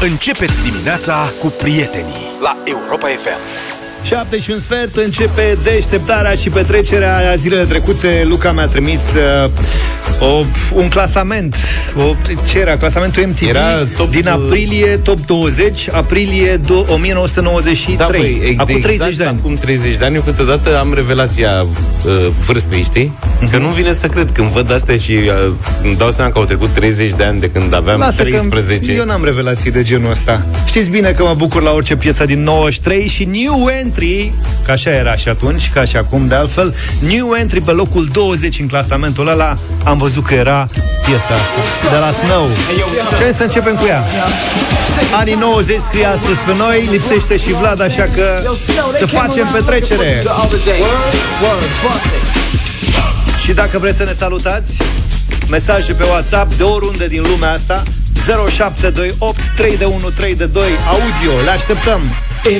Începeți dimineața cu prietenii la Europa FM. 7 și un sfert începe deșteptarea și petrecerea zilele trecute. Luca mi-a trimis uh, o, un clasament. O, ce era? Clasamentul MTV Era top, din aprilie, top 20, aprilie do, 1993. Da, băi, e- acum de 30 exact de ani. Acum 30 de ani, eu câteodată am revelația uh, vârstei, știi? Mhm. Că nu vine să cred când văd astea și uh, îmi dau seama că au trecut 30 de ani de când aveam Lasă 13. că eu n-am revelații de genul ăsta. Știți bine că mă bucur la orice piesă din 93 și New Entry, că așa era și atunci, ca și acum de altfel, New Entry pe locul 20 în clasamentul ăla, am văzut că era piesa asta, de la Snow. Și hai să începem cu ea. Anii 90 scrie astăzi pe noi, lipsește și Vlad, așa că să facem petrecere. Și dacă vreți să ne salutați, mesaje pe WhatsApp de oriunde din lumea asta 0728 3 de 1 3 de 2 audio. Le așteptăm!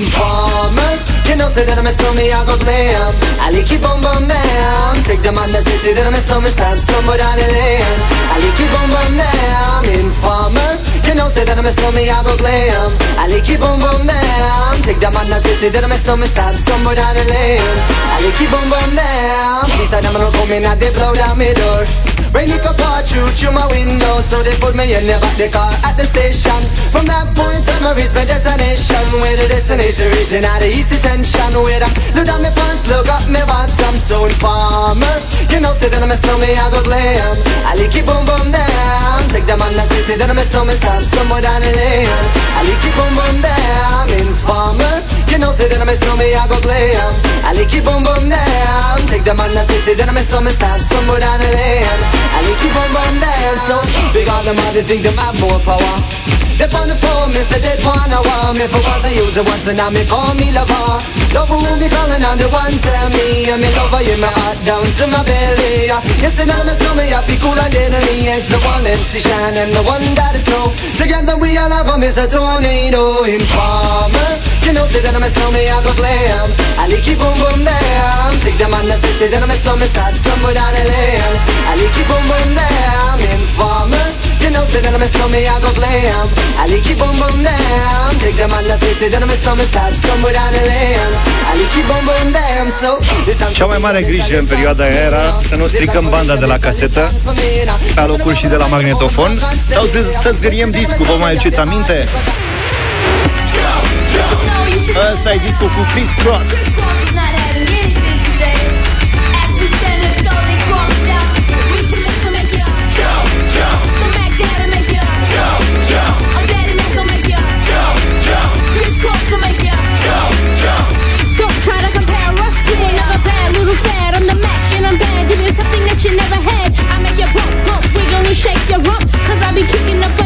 Informer, you know, say that I'm a stormy, I go blam. I like you boom boom down. Take the man that say, say that I'm a stormy, stab somewhere down the lane. I like you boom boom down. Informer, you know, say that I'm a stormy, I go blam. I like you boom boom down. Take the man that say, say that I'm a stormy, stab somewhere down the lane. I like you boom boom down. Please, I'm gonna come in and they blow down my door. Rain it could pour through through my window So they put me in the back the car at the station From that point on I reached my destination Where the destination reaching out of east detention Where I look down my pants, look up my bottom So informer, you know say that I'm a snowman I go glam I like it boom boom down Take the man that say, say that I'm a snowman Stop somewhere down the lane I like it boom boom down Informer, you know say that I'm a snowman I go glam I like it boom boom down Take the man that say, say that I'm a snowman Stop somewhere down the lane I like it boom boom down So big on them all they think them have more power they on the phone, me say they wanna want me For once I use it once and now me call me lover Love who me calling on the one tell me And me lover in my heart down to my belly Yes, and now me slow me I feel cool and deadly It's the one MC Shine and the one that is snow Together we all have a Mr. Tornado Informer You know, say that I'm a snow me I go glam I like it boom boom down Take the man that say, say that I'm a snow me Start somewhere down the lane I like it boom boom down Informer you know, say that I'm a snowman, I go glam I like it boom boom down Take the man that say, say that I'm a snowman Start somewhere down the lane I like it boom boom down So, this I'm Cea mai mare grijă în perioada aia era să nu stricăm banda de la casetă, la locuri și de la magnetofon, sau să, să zgăriem discul, vă mai aduceți aminte? Ăsta e discul cu Chris Cross. Don't try to compare us to another bad little fad. I'm the Mac and I'm bad. Give you something that you never had. I make you pump, pump, wiggle and shake your rump. Cause I be kicking the flavor that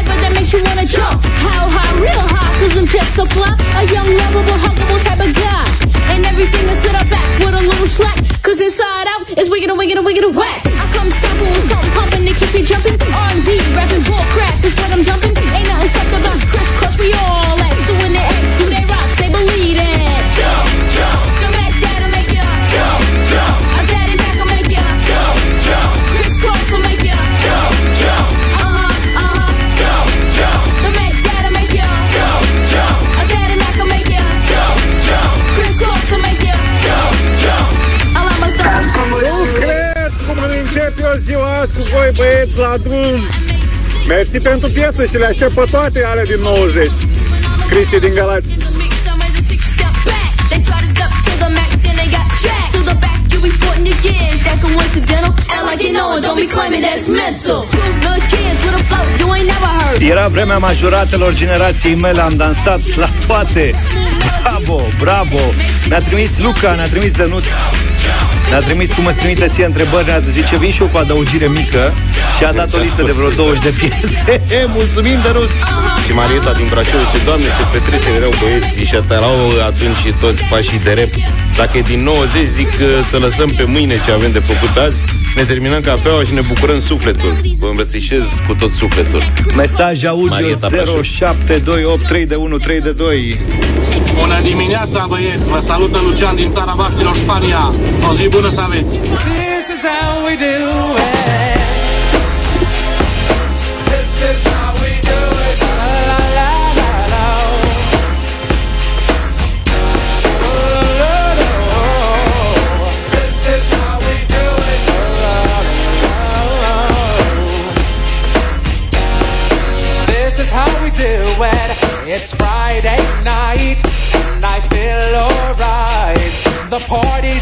you wanna jump. How high, real high, cause I'm just so fly. A young, lovable, huggable type of guy. And everything is to the back with a little slack. Cause inside out is wiggin' and wiggin' and wiggin' and whack. I come stomping with something pumping that keeps me jumping. R&B, rapping, bull crap is what I'm dumping. Ain't nothing sucked about crisscross, we all eu ziua azi cu voi băieți la drum Mersi pentru piesă și le aștept pe toate ale din 90 Cristi din Galați in the mix, I'm ready to take a step back. They try to step to the Mac, then they got jacked. To the back, you be sporting your years, that coincidental. And like you know it, don't be claiming that it's mental. Two the kids with a flow, you ain't never heard. Era vremea majoratelor generației mele, am dansat la toate. Bravo, bravo! Ne-a trimis Luca, ne-a trimis Dănuț, ne-a trimis cum îți trimite ție întrebări, ne-a zice, vin și eu cu adăugire mică și a dat o listă de vreo 20 de piese. Mulțumim, Dănuț! Și Marieta din Brașov zice, Doamne, ce petrecere erau băieții și atarau atunci și toți pașii de rep. Dacă e din 90, zic uh, să lăsăm pe mâine ce avem de făcut azi, ne terminăm cafeaua și ne bucurăm sufletul. Vă îmbrățișez cu tot sufletul. Mesaj audio Marieta Brașov. 0728 3 de 1 3 de 2 Bună dimineața, băieți! Vă salută Lucian din țara Vaștilor, Spania. O zi bună să aveți! This is how we do it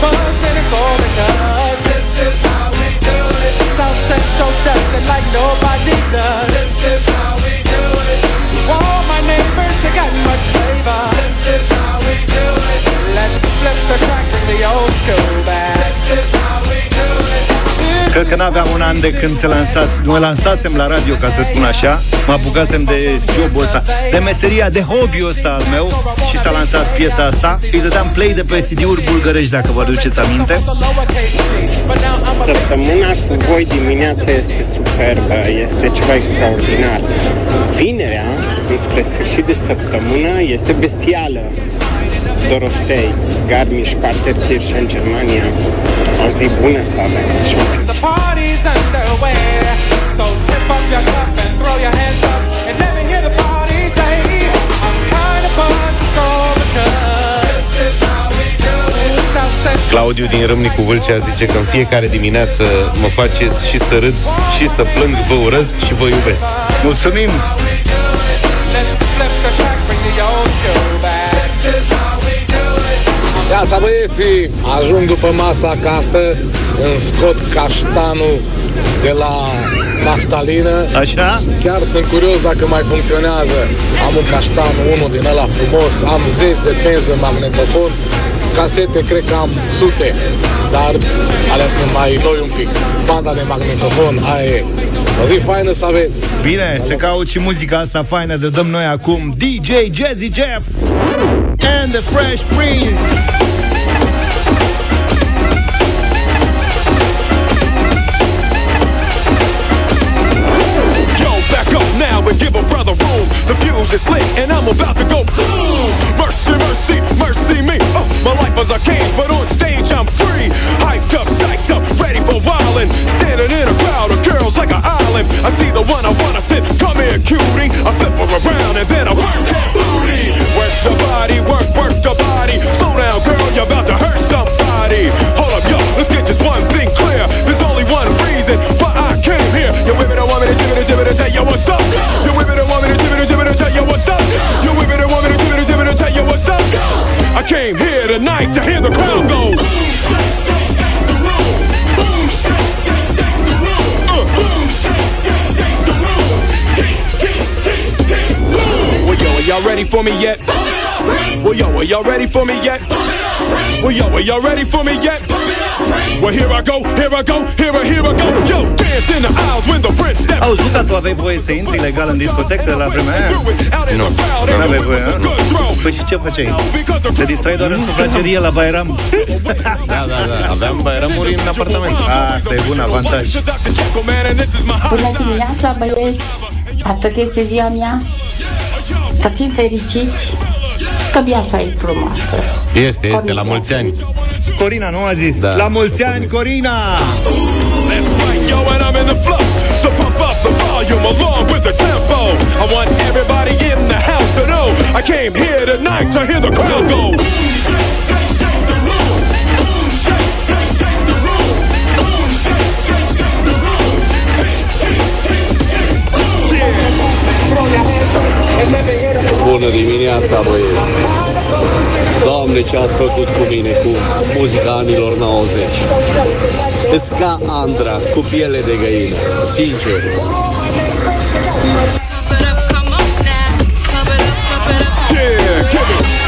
kinda and it's all because this is how we do it. South Central does it like nobody does. This is how we do it. To all my neighbors, you got much flavor. This is how we do it. Let's flip the track, bring the old school back. This is how we do it. Cred că n-aveam un an de când se lansați Mă lansasem la radio, ca să spun așa Mă apucasem de jobul ăsta De meseria, de hobby-ul ăsta al meu Și s-a lansat piesa asta Îi dădeam play de pe CD-uri bulgărești Dacă vă aduceți aminte Săptămâna cu voi dimineața este superbă, este ceva extraordinar. Vinerea, înspre sfârșit de săptămână, este bestială. Doroștei, Garmisch-Partenkirche în Germania. O zi bună să avem. The party's underway. So tip up your cup and throw your hands up and let me hear the party say, I'm kinda buzzed, it's all because this is how we do it. South Central Claudiu din Râmnicu Vâlcea zice că în fiecare dimineață mă faceți și să râd și să plâng, vă urăsc și vă iubesc. Mulțumim! Iața băieții, ajung după masă acasă, îmi scot caștanul de la naftalină. Așa? Chiar sunt curios dacă mai funcționează. Am un caștan, unul din ăla frumos, am zeci de penzi de magnetofon, casete cred că am sute, dar alea sunt mai noi un pic. Banda de magnetofon, aia e. O zi faină să aveți! Bine, se caut și muzica asta faină De dăm noi acum DJ Jazzy Jeff And the Fresh Prince Yo, back up now and give a brother room. The fuse is lit and I'm about to go boom. Mercy, mercy, mercy me. Oh, my life is a cage, but on stage I'm free. Hyped up, psyched up, ready for wildin'. Standing in a I see the one I wanna sit. Come here, cutie. I flip her around and then I work that booty. Work the body, work, work the body. Slow down, girl, you're about to hurt somebody. Hold up, yo, let's get just one thing clear. There's only one reason why I came here. You women don't want me to it to it to tell you what's up. You women don't want me to it to it to tell you what's up. You women don't want me to it to it to tell you what's up. I came here tonight to hear the ready for me yet? Well, yo, are y'all ready for me yet? Well, yo, are y'all ready for me yet? Well, here I go, here I go, here I, here I go. Yo, dance in the aisles when the prince steps. Auzi, dar tu aveai voie să intri legal în discotecă la vremea aia? Nu. Nu aveai voie, nu? Păi și ce făceai? Te distrai doar în sufragerie la Bairam? Da, da, da. Aveam bairamuri în apartament. Asta e un avantaj. Bună dimineața, băieți! Astăzi este ziua mea. Să fim fericiți că viața e frumoasă. Este, este, la mulți ani. Corina nu a zis? Da. La mulți ani, Corina! That's right, yo, and I'm in the flow. So pump up the volume along with the tempo. I want everybody in the house to know I came here tonight to hear the crowd go. Bună dimineața, băieți! Doamne, ce ați făcut cu mine cu muzica anilor 90. Ska Andra, cu piele de găină, sincer. Yeah, give it.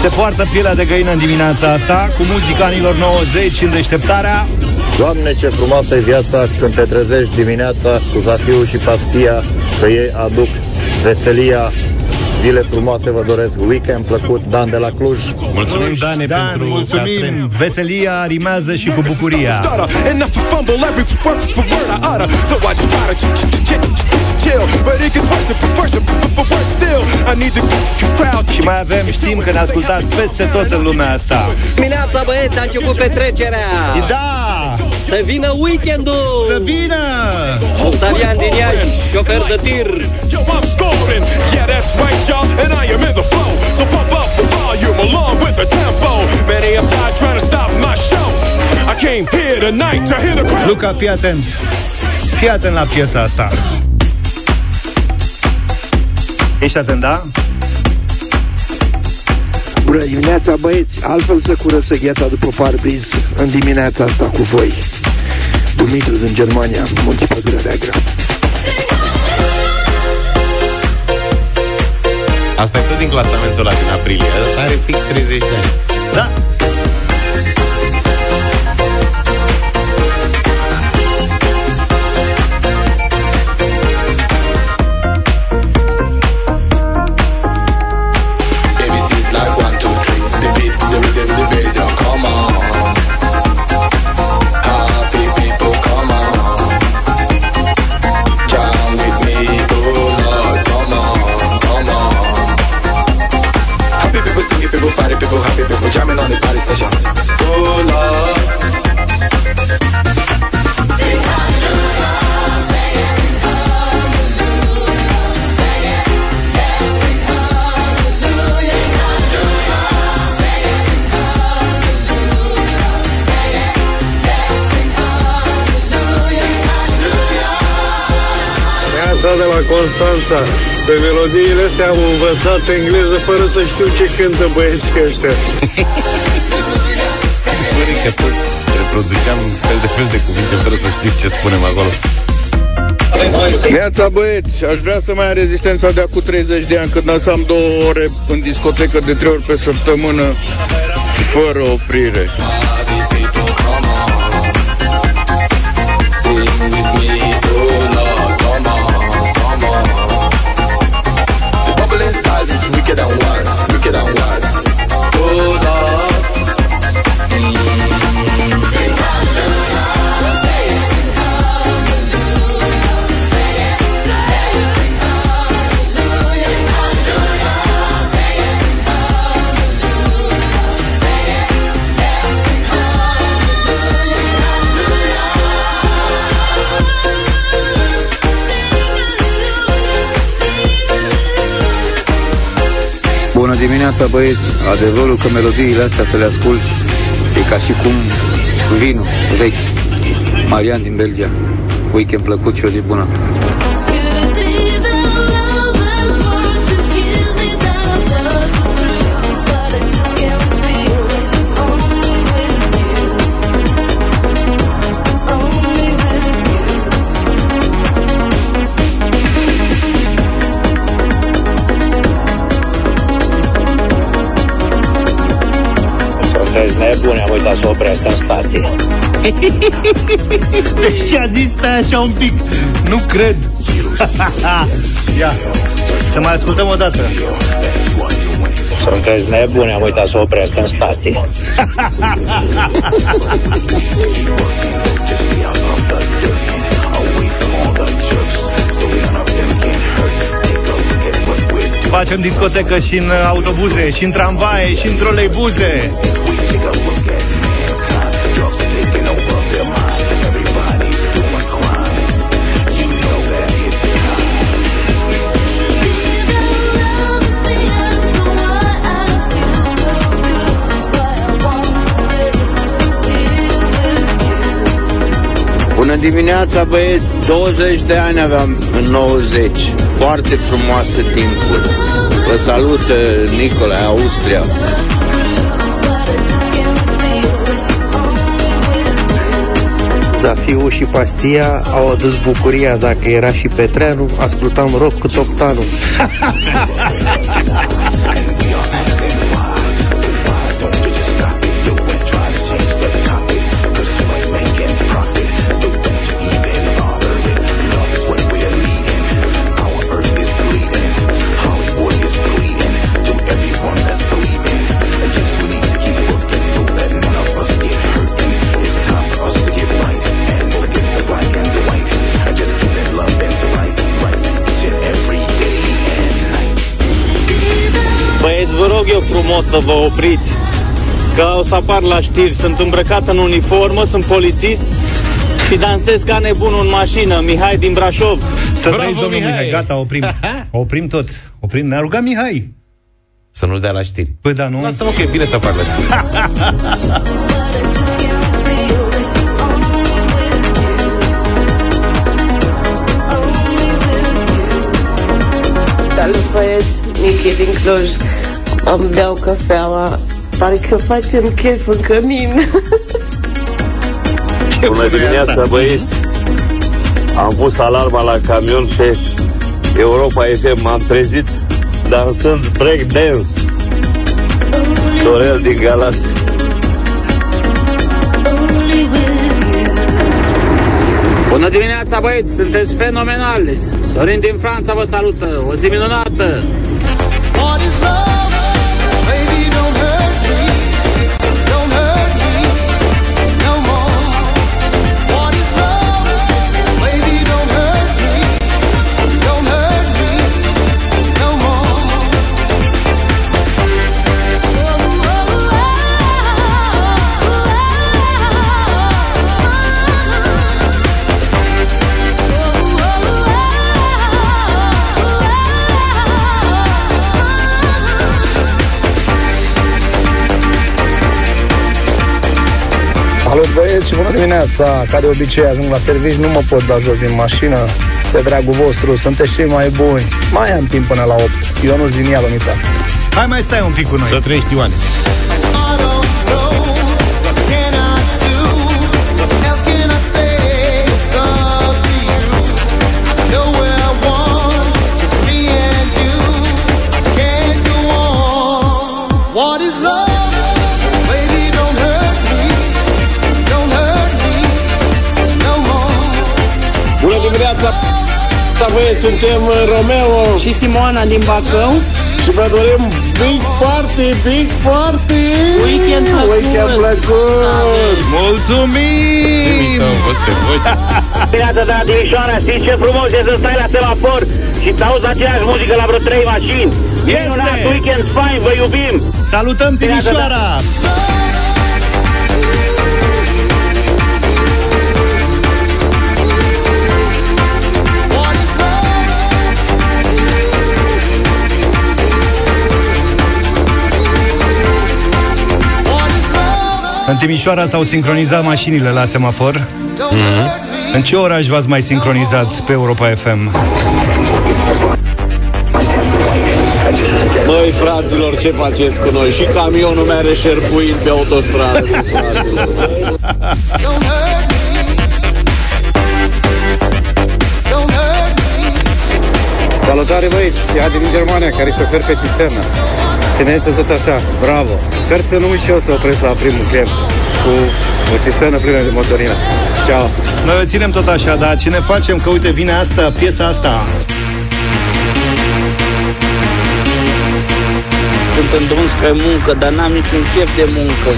Se poartă pielea de găină în dimineața asta Cu muzica anilor 90 în deșteptarea Doamne, ce frumoasă e viața când te trezești dimineața cu zafiu și pastia, că ei aduc veselia Zile frumoase vă doresc, weekend plăcut, Dan de la Cluj. Mulțumim, Dane, Dan, pentru mulțumim! Veselia rimează și cu bucuria. stutter, and if I fumble every word for word I utter. So I just try to ch- ch- ch- ch- ch- chill, but it gets worse and worse and worse still. I need to crowd. Și mai avem, știm că ne ascultați peste tot în lumea asta. Dimineața, băieți, a început petrecerea! Da! Să vină weekendul! Să vină! Octavian din Iași, șofer de tir. Yo, I'm scolding. Yeah, that's right, y'all, and I am in the flow. So pump up the volume along with the tempo. Many have died trying to stop my show. I came here tonight to hear the crowd. Luca, fii atent. Fii atent la piesa asta. Ești atent, da? Bună dimineața, băieți! Altfel să curăță gheața după parbriz în dimineața asta cu voi. Dumitru din Germania, Munți Pădurea Neagră. Asta e tot din clasamentul ăla din aprilie. Asta are fix 30 de ani. Da. Constanța. Pe melodiile astea am învățat engleză fără să știu ce cântă băieții ăștia. Sigur că toți reproduceam fel de fel de cuvinte fără să știm ce spunem acolo. Neața băieți, aș vrea să mai am rezistența de acum 30 de ani Când dansam două ore în discotecă de trei ori pe săptămână Fără oprire dimineața, băieți! Adevărul că melodiile astea să le asculti e ca și cum vinul vechi. Marian din Belgia. Weekend plăcut și o zi bună. Nebuni, am uitat să opresc în stație. Deci ce a zis stai așa un pic? Nu cred. Ia. Să mai ascultăm o dată. Sunteți nebuni, am uitat să opresc în stație. Facem discotecă și în autobuze Și în tramvaie Și în troleibuze Bună dimineața, băieți! 20 de ani aveam în 90. Foarte frumoase timpuri. Vă salută Nicolae, Austria. Zafiu și Pastia au adus bucuria Dacă era și Petreanu, ascultam rock cu toptanul să vă opriți. Că o să apar la știri, sunt îmbrăcat în uniformă, sunt polițist și dansez ca nebun în mașină, Mihai din Brașov. Să trăiți, domnul Mihai. Mihai. Gata, oprim. oprim tot. Oprim. Ne-a rugat Mihai. Să nu-l dea la știri. Păi da, nu? Lasă-mă că e bine să apar la știri. Salut băieți, Nichi din Cluj Îmi beau cafeaua Parcă facem chef în cămin Bună dimineața, băieți! Am pus alarma la camion pe Europa FM. M-am trezit dansând break dance. Dorel din Galați. Bună dimineața, băieți! Sunteți fenomenali! Sorin din Franța vă salută! O zi minunată! Băieți și bună dimineața! Ca de obicei ajung la servici, nu mă pot da jos din mașină. De dragul vostru, sunteți cei mai buni. Mai am timp până la 8. Eu nu-s din Ialomita. Hai mai stai un pic cu noi. Să trăiești, Ioane. Da, băieți, suntem uh, Romeo Și Simoana din Bacău și vă dorim big party, big party! Weekend plăcut! Weekend plăcut! Mulțumim! Ce au fost pe voi. Dimineața de la Timișoara, știți ce frumos e să stai la semafor și să auzi aceeași muzică la vreo trei mașini. Este! Minunat, weekend fain, vă iubim! Salutăm Timișoara! În Timișoara s-au sincronizat mașinile la semafor. Mm-hmm. În ce oraș v-ați mai sincronizat pe Europa FM? Măi, fraților, ce faceți cu noi? Și camionul meu are șerpuin pe autostradă. fraților. Don't hurt me. Don't hurt me. Salutare băieți, Adi din Germania, care e șofer pe cisternă. Țineți tot așa, bravo. Sper să nu uit și eu să opresc la primul client cu o cisternă plină de motorină. Ciao. Noi o ținem tot așa, dar ce ne facem? Că uite, vine asta, piesa asta. Sunt în drum spre muncă, dar n-am niciun chef de muncă.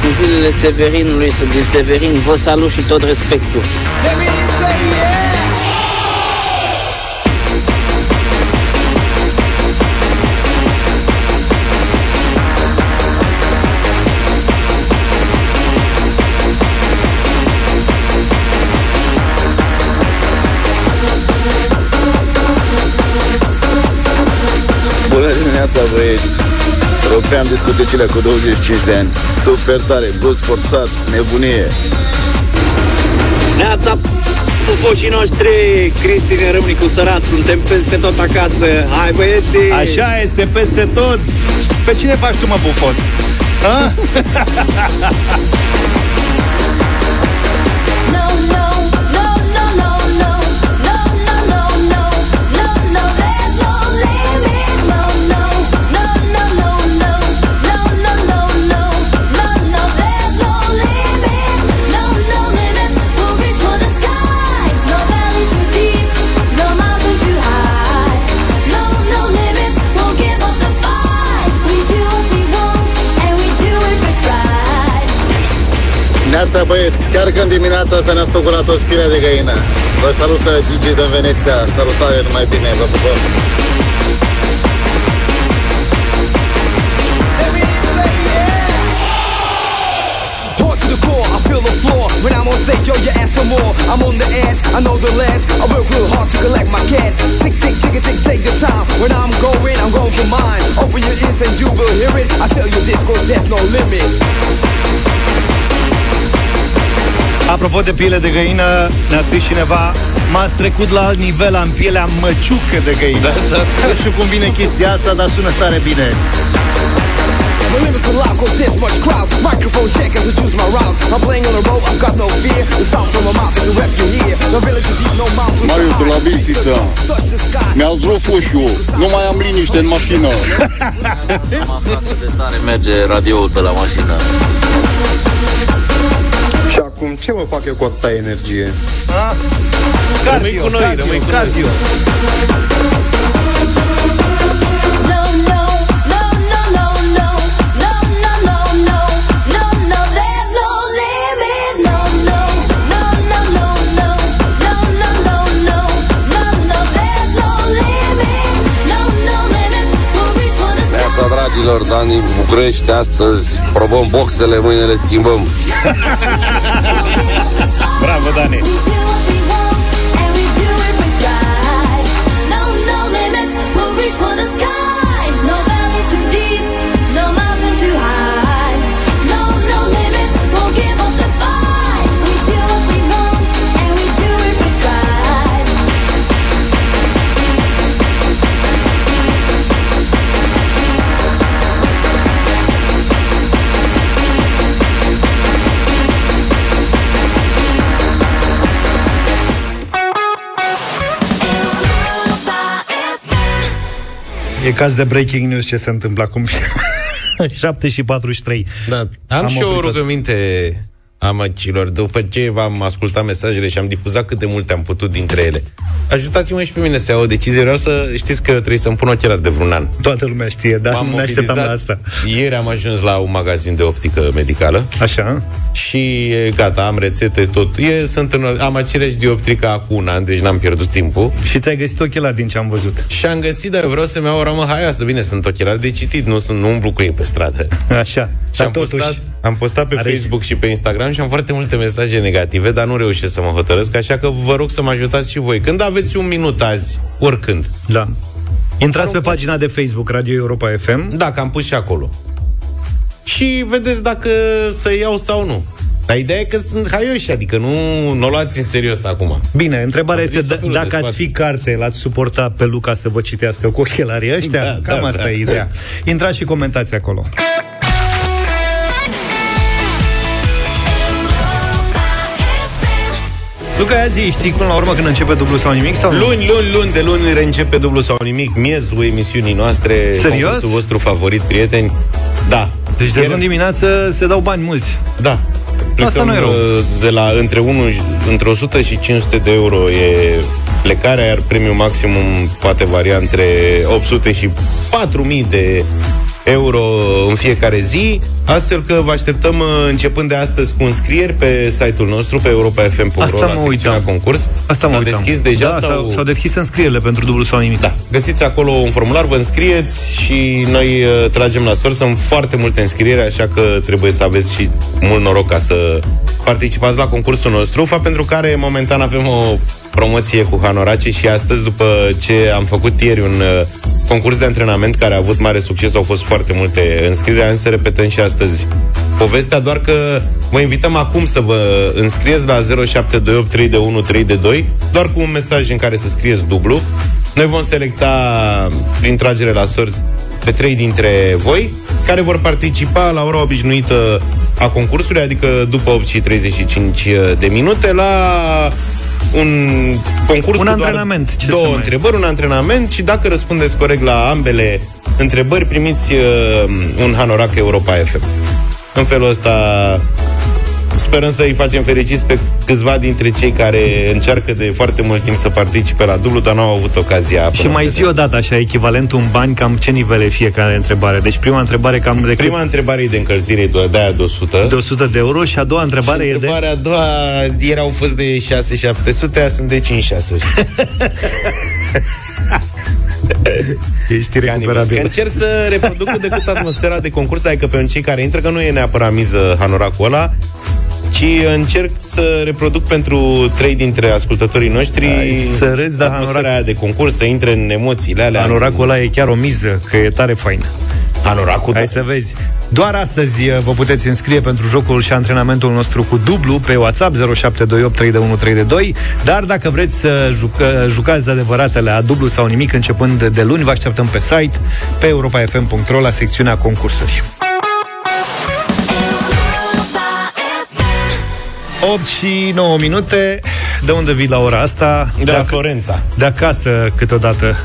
Sunt zilele Severinului, sunt din Severin, vă salut și tot respectul. Dimineața, băieți! Rupeam discotecile cu 25 de ani. Super tare, blues forțat, nebunie. Neața, pufoșii noștri, Cristi ne Râmnicu Sărat, suntem peste tot acasă. Hai băieții! Așa este peste tot. Pe cine faci tu, mă, bufos? Ha? dimineața, băieți! Chiar când dimineața să ne-a sfăcurat o spire de găină. Vă salută Gigi din Veneția. Salutare, numai bine, vă pupăm! When I'm on stage, yo, you ask for more I'm on the edge, I know the ledge I work real hard to collect my cash Tick, tick, tick, tick, take the time When I'm going, I'm going for mine Open your ears and you will hear it I tell you this, cause there's no limit Apropo de piele de găină, ne-a scris cineva M-ați trecut la alt nivel, am pielea măciucă de găină. Da, da, da. Nu știu cum vine chestia asta, dar sună tare bine. The limits are loud cause there's much crowd. Microphone check as I choose my route. I'm playing on the road, I've got no fear. The sound from my mouth is a rep you hear. No village is deep, no mountain Marius de la Bistrița Mi-au zdruf ușul. Nu mai am liniște în mașină. De tare merge radioul pe la mașină. Și acum ce mă fac eu cu atâta energie? Cardio, cu noi, cardio, rămâi cu noi. cardio. Neața, dragilor, Dani București, astăzi probăm boxele, mâine le schimbăm. Bravo, Dani caz de breaking news ce se întâmplă acum? 7 și 43 Da, am, Am și eu o oprit-o. rugăminte amăcilor, după ce v-am ascultat mesajele și am difuzat cât de multe am putut dintre ele. Ajutați-mă și pe mine să iau o decizie. Vreau să știți că trebuie să-mi pun ochelari de vreun an. Toată lumea știe, dar M-am nu ne așteptam la mobilizat. asta Ieri am ajuns la un magazin de optică medicală. Așa Și e, gata, am rețete, tot. E, sunt în, am aceleași dioptrica acum un an, deci n-am pierdut timpul. Și ți-ai găsit ochelari din ce am văzut Și am găsit, dar eu vreau să-mi iau o ramă haioasă. Bine, sunt ochelari de citit, nu, sunt, nu umblu cu ei pe stradă. Așa Și Dar am totuși postat, am postat pe are- Facebook și pe Instagram și am foarte multe mesaje negative, dar nu reușesc să mă hotărăsc, așa că vă rog să mă ajutați și voi. Când aveți un minut azi, oricând. Da Intrați pe pagina de Facebook Radio Europa FM Da, că am pus și acolo. Și vedeți dacă să iau sau nu. Dar ideea e că sunt haioși, adică nu, nu o luați în serios acum. Bine, întrebarea este Am d- tot felul de dacă ați sfaturi. fi carte, l-ați suporta pe Luca să vă citească cu ochelarii ăștia? Da, Cam da, asta da. e ideea. Intrați și comentați acolo. Luca, ia zi, știi până la urmă când începe dublu sau nimic? Sau nu? Luni, luni, luni de luni reîncepe dublu sau nimic, miezul emisiunii noastre. Serios? concursul vostru favorit, prieteni. Da. Deci de Ieri- luni dimineață se dau bani mulți. Da. Plecăm nu e rău. uh, de la între, 1, între 100 și 500 de euro e plecarea, iar premiul maximum poate varia între 800 și 4000 de euro în fiecare zi, astfel că vă așteptăm uh, începând de astăzi cu înscrieri pe site-ul nostru, pe europafm.ro, Asta la mă secțiunea uitam. concurs. Asta mă S-a uitam. deschis deja da, sau... s-au, s-au deschis înscrierile pentru dublu sau nimic. Da. Găsiți acolo un formular, vă înscrieți și noi uh, tragem la sort. Sunt foarte multe înscrieri, așa că trebuie să aveți și mult noroc ca să participați la concursul nostru, fapt pentru care momentan avem o promoție cu Hanorace și astăzi, după ce am făcut ieri un uh, concurs de antrenament care a avut mare succes, au fost foarte multe înscrieri, am să repetăm și astăzi povestea, doar că vă invităm acum să vă înscrieți la 0728 3 de 1 3 de 2, doar cu un mesaj în care să scrieți dublu. Noi vom selecta prin tragere la sorți pe trei dintre voi, care vor participa la ora obișnuită a concursului, adică după 8 și 35 de minute, la un concurs Un cu doar antrenament, ce să două mai- întrebări, un antrenament și dacă răspundeți corect la ambele întrebări, primiți uh, un hanorac Europa FM. În felul ăsta sperăm să îi facem fericiți pe câțiva dintre cei care încearcă de foarte mult timp să participe la dublu, dar nu au avut ocazia. Și până mai în zi o dată așa, echivalentul în bani, cam ce nivel e fiecare întrebare. Deci prima întrebare cam de Prima întrebare e de încălzire, e de aia de 100. de 100 de euro și a doua întrebare și e de... întrebarea a doua, ieri au fost de 6-700, aia sunt de 5-600. Ești recuperabil. Că încerc să reproduc cât de cât atmosfera de concurs, adică pe cei care intră, că nu e neapărat miză hanoracul ăla, ci încerc să reproduc pentru trei dintre ascultătorii noștri Ai să râzi, dar atmosfera aia de concurs, să intre în emoțiile alea. Anoracul ăla e chiar o miză, că e tare fain. Anoracul, Hai să vezi. Doar astăzi uh, vă puteți înscrie pentru jocul și antrenamentul nostru cu dublu pe WhatsApp 07283132, dar dacă vreți să jucă, jucați de adevăratele a dublu sau nimic începând de luni, vă așteptăm pe site pe europafm.ro la secțiunea concursuri. 8 și 9 minute De unde vii la ora asta? De la Florența De acasă câteodată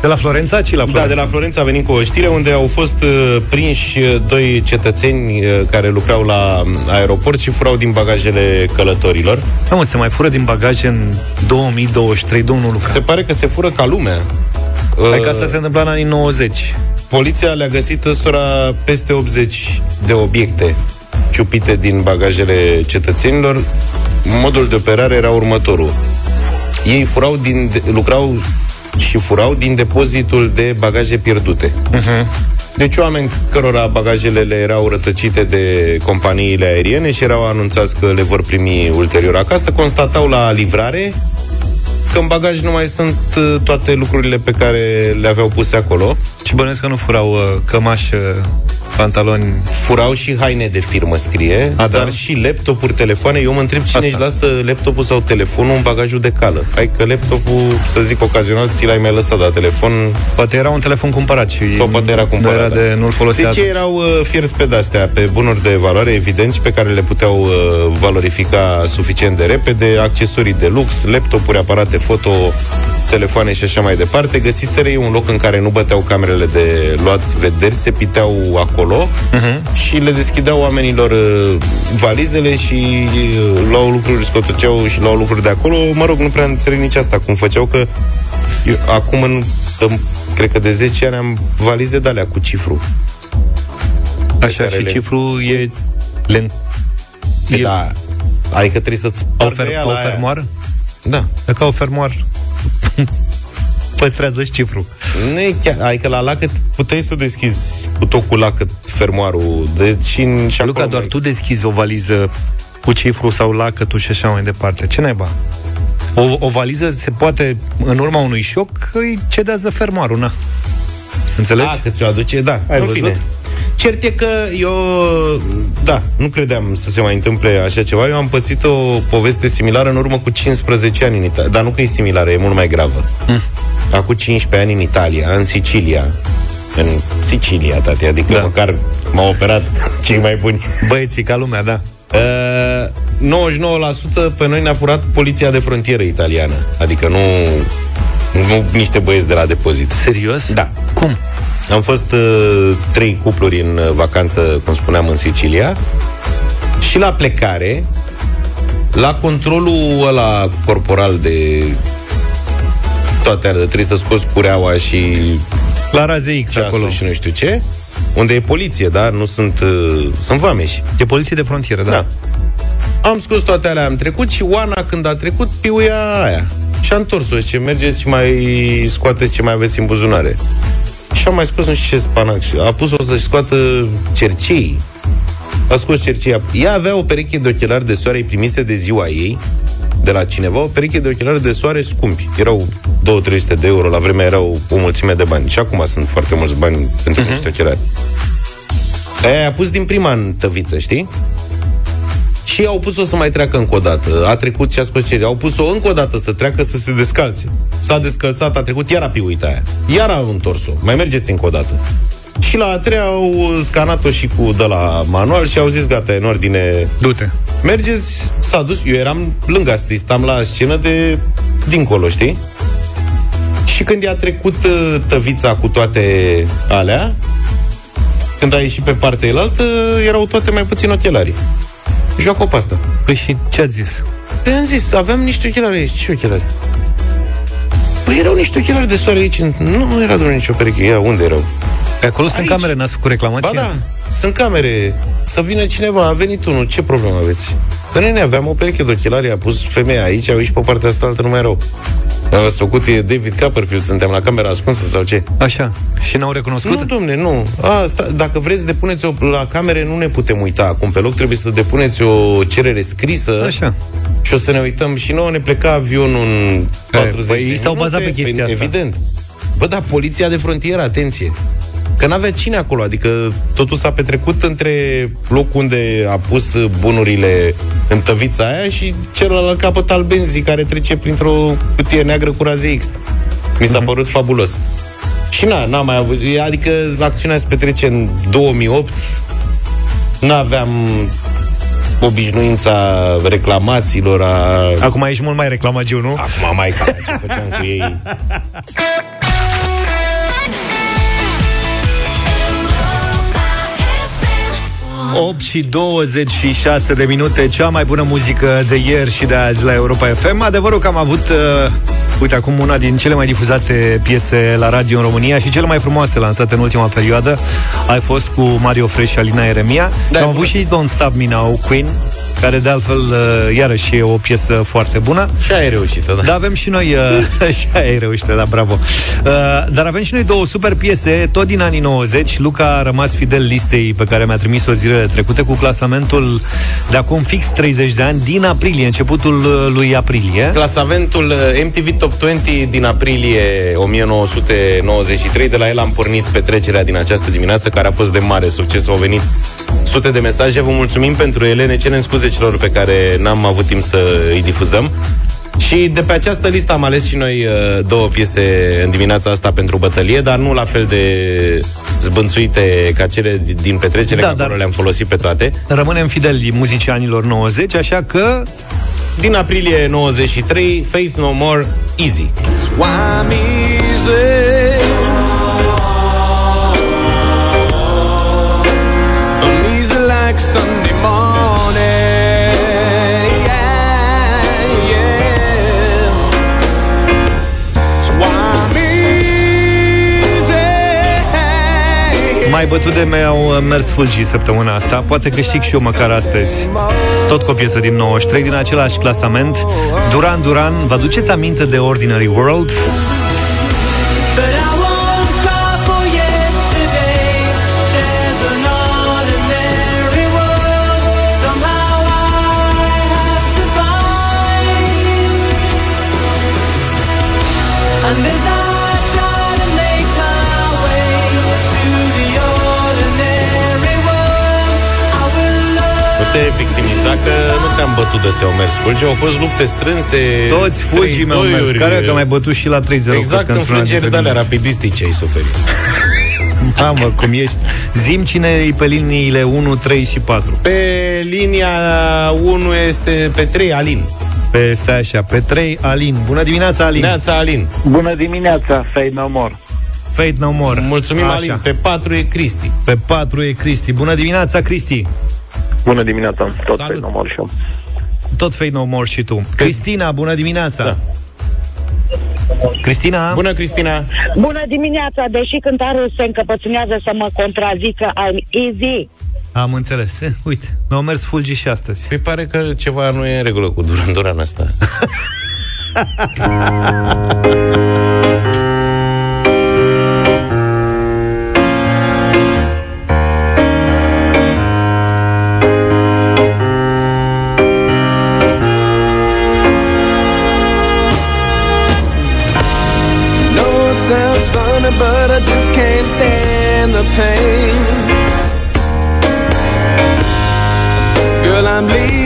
De la Florența? Ci la Florența? Da, de la Florența venim cu o știre unde au fost uh, prinși uh, doi cetățeni uh, care lucrau la um, aeroport și furau din bagajele călătorilor. Da, mă, se mai fură din bagaje în 2023, domnul Luca. Se pare că se fură ca lumea. Hai că asta se întâmpla în anii 90. Poliția le-a găsit ăstora peste 80 de obiecte ciupite din bagajele cetățenilor. Modul de operare era următorul. Ei furau din, lucrau și furau din depozitul de bagaje pierdute. Uh-huh. Deci oameni cărora bagajele le erau rătăcite de companiile aeriene și erau anunțați că le vor primi ulterior acasă, constatau la livrare că în bagaj nu mai sunt uh, toate lucrurile pe care le aveau puse acolo. Și bănesc că nu furau uh, cămași, uh, pantaloni... Furau și haine de firmă, scrie, A, da? dar și laptopuri, telefoane. Eu mă întreb cine Asta. își lasă laptopul sau telefonul în bagajul de cală. Hai că laptopul, să zic ocazional, ți l-ai mai lăsat, dar telefon... Poate era un telefon cumpărat și Sau poate era cumpărat, Nu era de, nu-l folosea. Deci erau uh, fierți pe de-astea, pe bunuri de valoare, evident, și pe care le puteau uh, valorifica suficient de repede, accesorii de lux, laptopuri, aparate foto, telefoane și așa mai departe. Găsiseră ei un loc în care nu băteau camerele de luat vederi, se piteau acolo uh-huh. și le deschideau oamenilor uh, valizele și uh, luau lucruri, scotoceau și luau lucruri de acolo. Mă rog, nu prea înțeleg nici asta, cum făceau, că eu, acum, în, în, cred că de 10 ani am valize de alea cu cifru. Așa, care și le- cifru e... Le, E, da, adică trebuie să-ți o, spargă fer, ea o la aia. fermoară? Da. E ca o fermoară. Păstrează-și cifru. Nu e chiar, adică la lacăt puteai să deschizi cu tot cu lacăt fermoarul. Deci și, în- și Luca, acolo doar mai- tu deschizi o valiză cu cifru sau lacătul și așa mai departe. Ce naiba? O, o valiză se poate, în urma unui șoc, îi cedează fermoarul, na. Înțelegi? A, că ți-o aduce, da. Ai în văzut? fine. Cert e că eu, da, nu credeam să se mai întâmple așa ceva. Eu am pățit o poveste similară în urmă cu 15 ani în Italia. Dar nu că e similară, e mult mai gravă. Mm. Acum 15 ani în Italia, în Sicilia. În Sicilia, tati, adică da. măcar m-au operat cei mai buni. Băieții ca lumea, da. Uh, 99% pe noi ne-a furat poliția de frontieră italiană. Adică nu, nu niște băieți de la depozit. Serios? Da. Cum? Am fost uh, trei cupluri în uh, vacanță, cum spuneam, în Sicilia și la plecare, la controlul ăla corporal de toate alea, trebuie să scoți cureaua și La raze X ceasul acolo. și nu știu ce, unde e poliție, da? Nu sunt, uh, sunt vameși. E poliție de frontieră, da. Da. Am scos toate alea, am trecut și Oana, când a trecut, piuia aia. Și a întors-o, ce mergeți și mai scoateți ce mai aveți în buzunare. Și am mai scos nu știu ce spanac. Și a pus-o să-și scoată cercei. A scos cercei. Ea avea o pereche de ochelari de soare primise de ziua ei, de la cineva, o pereche de ochelari de soare scumpi. Erau 2-300 de euro, la vremea erau o mulțime de bani. Și acum sunt foarte mulți bani pentru uh-huh. niște ochelari. Aia a pus din prima în tăviță, știi? Și au pus-o să mai treacă încă o dată. A trecut și a scos ce... Au pus-o încă o dată să treacă să se descalțe. S-a descălțat, a trecut, iar a piuit aia. Iar au întors-o. Mai mergeți încă o dată. Și la a treia au scanat-o și cu de la manual și au zis, gata, e în ordine. Du-te. Mergeți, s-a dus. Eu eram lângă asta, stam la scenă de dincolo, știi? Și când i-a trecut uh, tăvița cu toate alea, când a ieșit pe partea elaltă, erau toate mai puțin ochelarii. Joacă pe asta. Păi și ce ați zis? Păi am zis, aveam niște ochelari aici. Ce ochelari? Păi erau niște ochelari de soare aici. Nu, nu era doar nicio pereche. Ia, unde erau? Pe acolo sunt Aici. camere, n-ați făcut reclamație? Ba da, sunt camere. Să vină cineva, a venit unul, ce problemă aveți? Că noi ne aveam o pereche de ochelari, a pus femeia aici, au și pe partea asta altă nu mai erau. Am făcut e David Copperfield, suntem la camera ascunsă sau ce? Așa. Și n-au recunoscut? Nu, domne, nu. Asta, dacă vreți, depuneți-o la camere, nu ne putem uita acum pe loc, trebuie să depuneți o cerere scrisă. Așa. Și o să ne uităm și nouă ne pleca avionul în 40 păi de ei s-au minute. bazat pe chestia Păi, asta. Evident. Bă, dar poliția de frontieră, atenție. Că n-avea cine acolo, adică totul s-a petrecut între locul unde a pus bunurile în tăvița aia și celălalt capăt al benzii care trece printr-o cutie neagră cu raze X. Mi s-a părut fabulos. Și na, n-am mai avut, adică acțiunea se petrece în 2008, n-aveam obișnuința reclamațiilor a... Acum ești mult mai reclamagiu, nu? Acum mai ca ce făceam cu ei. 8 și 26 de minute, cea mai bună muzică de ieri și de azi la Europa FM. Adevărul că am avut, uh, uite, acum una din cele mai difuzate piese la radio în România și cele mai frumoase lansate în ultima perioadă a fost cu Mario Fresh și Alina Eremia. Da, am avut și Don't Stop Me Now, Queen, care de altfel uh, iarăși e o piesă foarte bună. Și aia e reușită, da. Da, avem și noi uh, și aia e reușită, da, bravo. Uh, dar avem și noi două super piese, tot din anii 90. Luca a rămas fidel listei pe care mi-a trimis-o zilele trecute cu clasamentul de acum fix 30 de ani, din aprilie, începutul uh, lui aprilie. Clasamentul uh, MTV Top 20 din aprilie 1993. De la el am pornit petrecerea din această dimineață, care a fost de mare succes. Au venit sute de mesaje. Vă mulțumim pentru ele. Ne cerem scuze celor pe care n-am avut timp să îi difuzăm. Și de pe această listă am ales și noi uh, două piese în dimineața asta pentru bătălie, dar nu la fel de zbânțuite ca cele di- din petrecere, Da, da, că dar- acolo le-am folosit pe toate. Rămânem fideli muzicii anilor 90, așa că Din aprilie 93, Faith No More, Easy. Why I'm easy. Mai bătut de mei au uh, mers fulgii săptămâna asta. Poate câștig și eu măcar astăzi. Tot cu o piesă din 93, din același clasament. Duran Duran, vă aduceți aminte de Ordinary World? Că nu te-am bătut de ți-au mers fulgi, au fost lupte strânse. Toți fulgii mi-au mers. trei-doi-uri. Care că mai bătut și la 3-0. Exact cred că într-una înfrângeri dintre de alea dimineți. rapidistice ai suferit. Mamă, cum ești. Zim cine e pe liniile 1, 3 și 4. Pe linia 1 este pe 3 Alin. Pe, stai așa, pe 3, Alin. Bună dimineața, Alin. Neața Alin. Bună dimineața, Fade No More. Fate No More. Mulțumim Așa. Alin. Pe 4 e Cristi. Pe 4 e Cristi. Bună dimineața, Cristi. Bună dimineața, tot Salut. Fade No More și eu. Tot Fate No More și tu. Cristina, bună dimineața. Da. Cristina. Bună, Cristina. Bună dimineața, deși cântarul se încăpățânează să mă contrazică, I'm easy. Am înțeles. Eh, uite, mi-au mers fulgi și astăzi. Păi pare că ceva nu e în regulă cu Duran Duran asta. pain. Girl, I'm leaving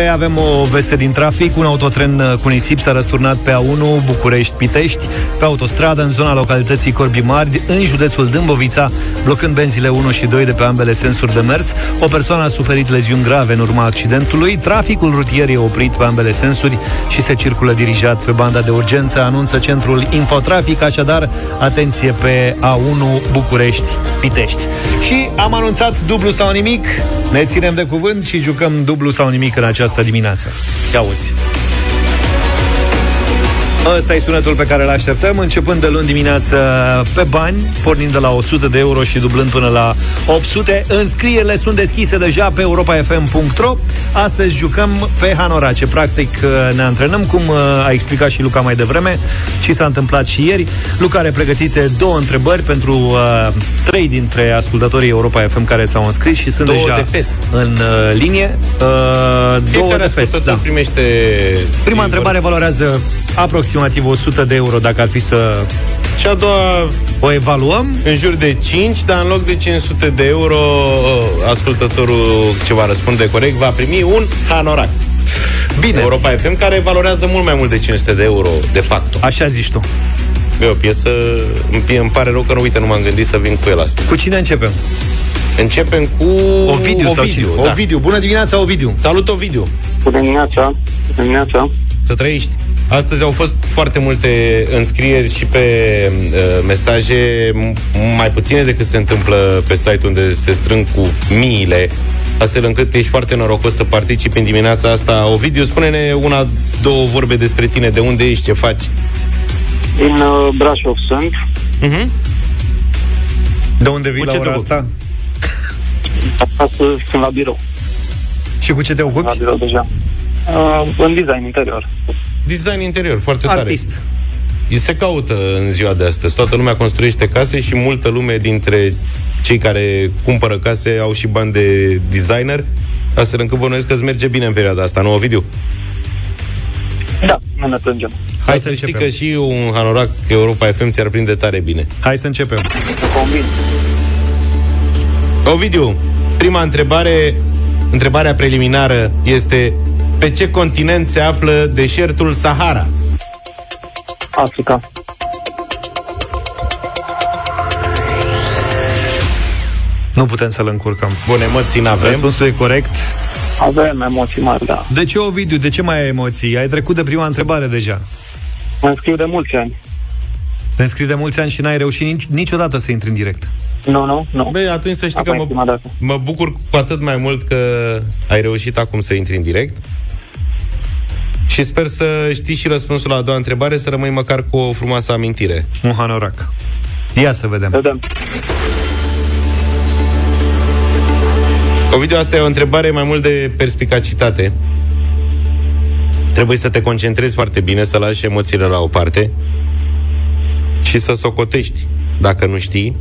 minute avem o veste din trafic. Un autotren uh, cu nisip s-a răsturnat pe A1 București-Pitești, pe autostradă în zona localității Corbi Mari, în județul Dâmbovița, blocând benzile 1 și 2 de pe ambele sensuri de mers. O persoană a suferit leziuni grave în urma accidentului. Traficul rutier e oprit pe ambele sensuri și se circulă dirijat pe banda de urgență, anunță centrul Infotrafic, așadar atenție pe A1 București-Pitești. Și am anunțat dublu sau nimic, ne ținem de cuvânt și jucăm dublu sau nimic în această dimineață. Ia uzi! Ăsta e sunetul pe care îl așteptăm, începând de luni dimineață pe bani, pornind de la 100 de euro și dublând până la 800. Înscrierile sunt deschise deja pe europafm.ro. Astăzi jucăm pe Hanorace. Practic ne antrenăm, cum uh, a explicat și Luca mai devreme și s-a întâmplat și ieri. Luca are pregătite două întrebări pentru uh, trei dintre ascultătorii Europa FM care s-au înscris și sunt Două deja de fes. în uh, linie. Uh, două Fiecare de fes, ascultător da. primește... Prima întrebare valorează aproximativ 100 de euro dacă ar fi să Și a doua o evaluăm. în jur de 5, dar în loc de 500 de euro, ascultătorul ce va răspunde corect va primi un hanorac. Bine. Europa FM, care valorează mult mai mult de 500 de euro, de fapt. Așa zici tu. E o piesă, îmi, îmi pare rău că nu, uite, nu m-am gândit să vin cu el astăzi. Cu cine începem? Începem cu Ovidiu, sau cine? da. Ovidiu. Bună dimineața, Ovidiu. Salut, Ovidiu. Bună dimineața. Bună dimineața. Să trăiești. Astăzi au fost foarte multe înscrieri și pe uh, mesaje, m- mai puține decât se întâmplă pe site unde se strâng cu miile, astfel încât ești foarte norocos să participi în dimineața asta. Ovidiu, spune-ne una, două vorbe despre tine, de unde ești, ce faci. Din uh, Brașov sunt. Uh-huh. De unde vii Cu la ce ora te ocupi? asta? Astăzi sunt la birou. Și cu ce te La ocupi? birou deja. Uh, în design interior. Design interior, foarte tare. Artist. Se caută în ziua de astăzi. Toată lumea construiește case și multă lume dintre cei care cumpără case au și bani de designer, astfel încât bănuiesc că îți merge bine în perioada asta, nu, Ovidiu? Da, nu ne plângem. Hai să să știi începem. că și un hanorac Europa FM ți-ar prinde tare bine. Hai să începem. Convin. Ovidiu, prima întrebare, întrebarea preliminară este pe ce continent se află deșertul Sahara? Africa. Nu putem să-l încurcăm. Bun, emoții n-avem. Răspunsul e corect. Avem emoții mari, da. De ce, Ovidiu? De ce mai ai emoții? Ai trecut de prima întrebare deja. Mă înscriu de mulți ani. Te înscrii de mulți ani și n-ai reușit nici, niciodată să intri în direct. Nu, nu, nu. Băi, atunci să știi Asta că e prima mă, dată. mă bucur cu atât mai mult că ai reușit acum să intri în direct. Și sper să știi și răspunsul la a doua întrebare, să rămâi măcar cu o frumoasă amintire. Un hanorac. Ia să vedem. Vedem. Ovidiu, asta e o întrebare mai mult de perspicacitate. Trebuie să te concentrezi foarte bine, să lași emoțiile la o parte și să socotești, dacă nu știi,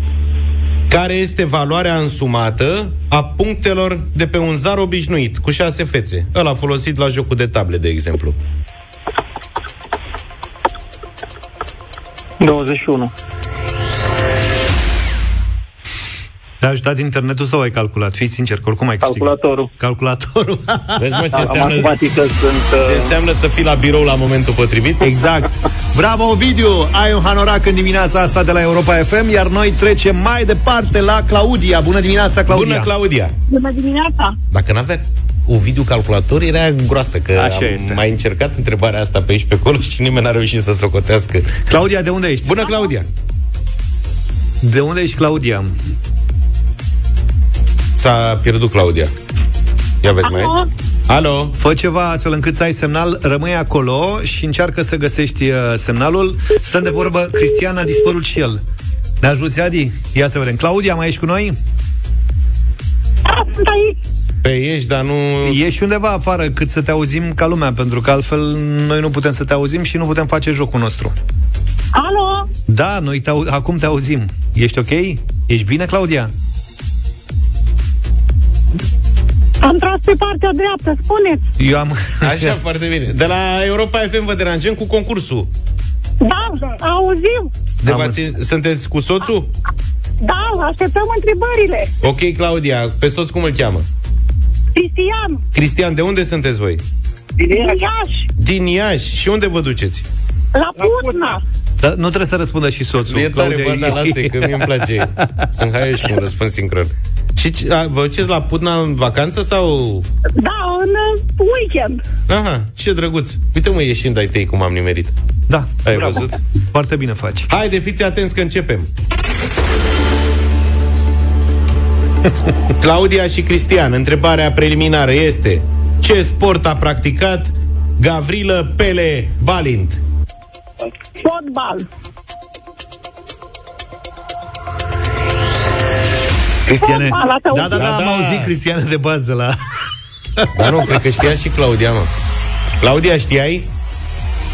care este valoarea însumată a punctelor de pe un zar obișnuit, cu șase fețe. Ăla folosit la jocul de table, de exemplu. 21. Te-a ajutat internetul sau ai calculat? Fii sincer, că oricum ai câștigat. Calculatorul. Calculatorul. Vezi, mă, ce La înseamnă, matematică sunt... ce Uh, înseamnă să fii la birou la momentul potrivit? Exact. Bravo, Ovidiu! Ai un hanorac în dimineața asta de la Europa FM, iar noi trecem mai departe la Claudia. Bună dimineața, Claudia! Bună, Claudia! Bună dimineața! Dacă n-avea Ovidiu calculator, era groasă, că Așa am este. mai încercat întrebarea asta pe aici pe acolo și nimeni n-a reușit să socotească. Claudia, de unde ești? Bună, Claudia! De unde ești, Claudia? S-a pierdut Claudia. Ia vezi, mai Alo? Alo? Fă ceva astfel încât să ai semnal, rămâi acolo și încearcă să găsești uh, semnalul. Stăm de vorbă, Cristian a dispărut și el. Ne ajuți, Adi? Ia să vedem. Claudia, mai ești cu noi? Da, sunt aici. Pe ești, dar nu... Ieși undeva afară cât să te auzim ca lumea, pentru că altfel noi nu putem să te auzim și nu putem face jocul nostru. Alo? Da, noi te au- acum te auzim. Ești ok? Ești bine, Claudia? Am tras pe partea dreaptă, spuneți. Eu am... Așa, foarte bine. De la Europa FM vă deranjăm cu concursul. Da, auzim. De Am v-ați- sunteți cu soțul? Da, așteptăm întrebările. Ok, Claudia. Pe soț cum îl cheamă? Cristian, Cristian, de unde sunteți voi? din Iași, Din Iași. Și unde vă duceți? La Putna. Dar nu trebuie să răspundă și soțul. E tare, Claudia, bă, da, lasă că mie îmi place. Sunt haioși cum răspund sincron. Și ce- a, vă duceți la Putna în vacanță sau... Da, în uh, weekend. Aha, ce drăguț. Uite mă, ieșind ai tăi cum am nimerit. Da, Ai bravo. văzut? Foarte bine faci. Haide, fiți atenți că începem. Claudia și Cristian, întrebarea preliminară este Ce sport a practicat Gavrilă Pele Balint? Fotbal. Cristiane. Fotbal, ați Da, da, da, Da, am da. auzit Cristiane de bază la... Dar nu, cred că știa și Claudia, mă. Claudia, știai?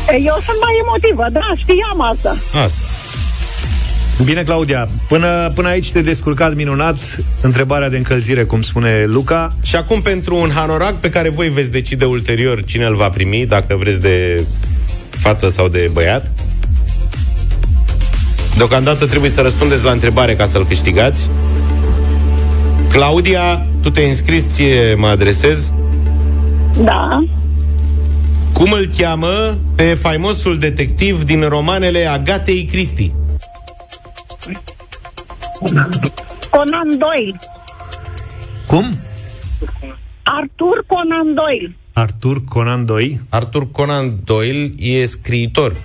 Eu sunt mai emotivă, da, știam asta. Asta. Bine, Claudia, până, până aici te-ai descurcat minunat. Întrebarea de încălzire, cum spune Luca. Și acum pentru un hanorac pe care voi veți decide ulterior cine îl va primi, dacă vreți de fată sau de băiat. Deocamdată trebuie să răspundeți la întrebare ca să-l câștigați. Claudia, tu te-ai înscris, ție mă adresez. Da. Cum îl cheamă pe faimosul detectiv din romanele Agatei Christie? Conan Doyle. Cum? Arthur Conan Doyle. Artur Conan 2. Arthur Conan Doyle e scriitor.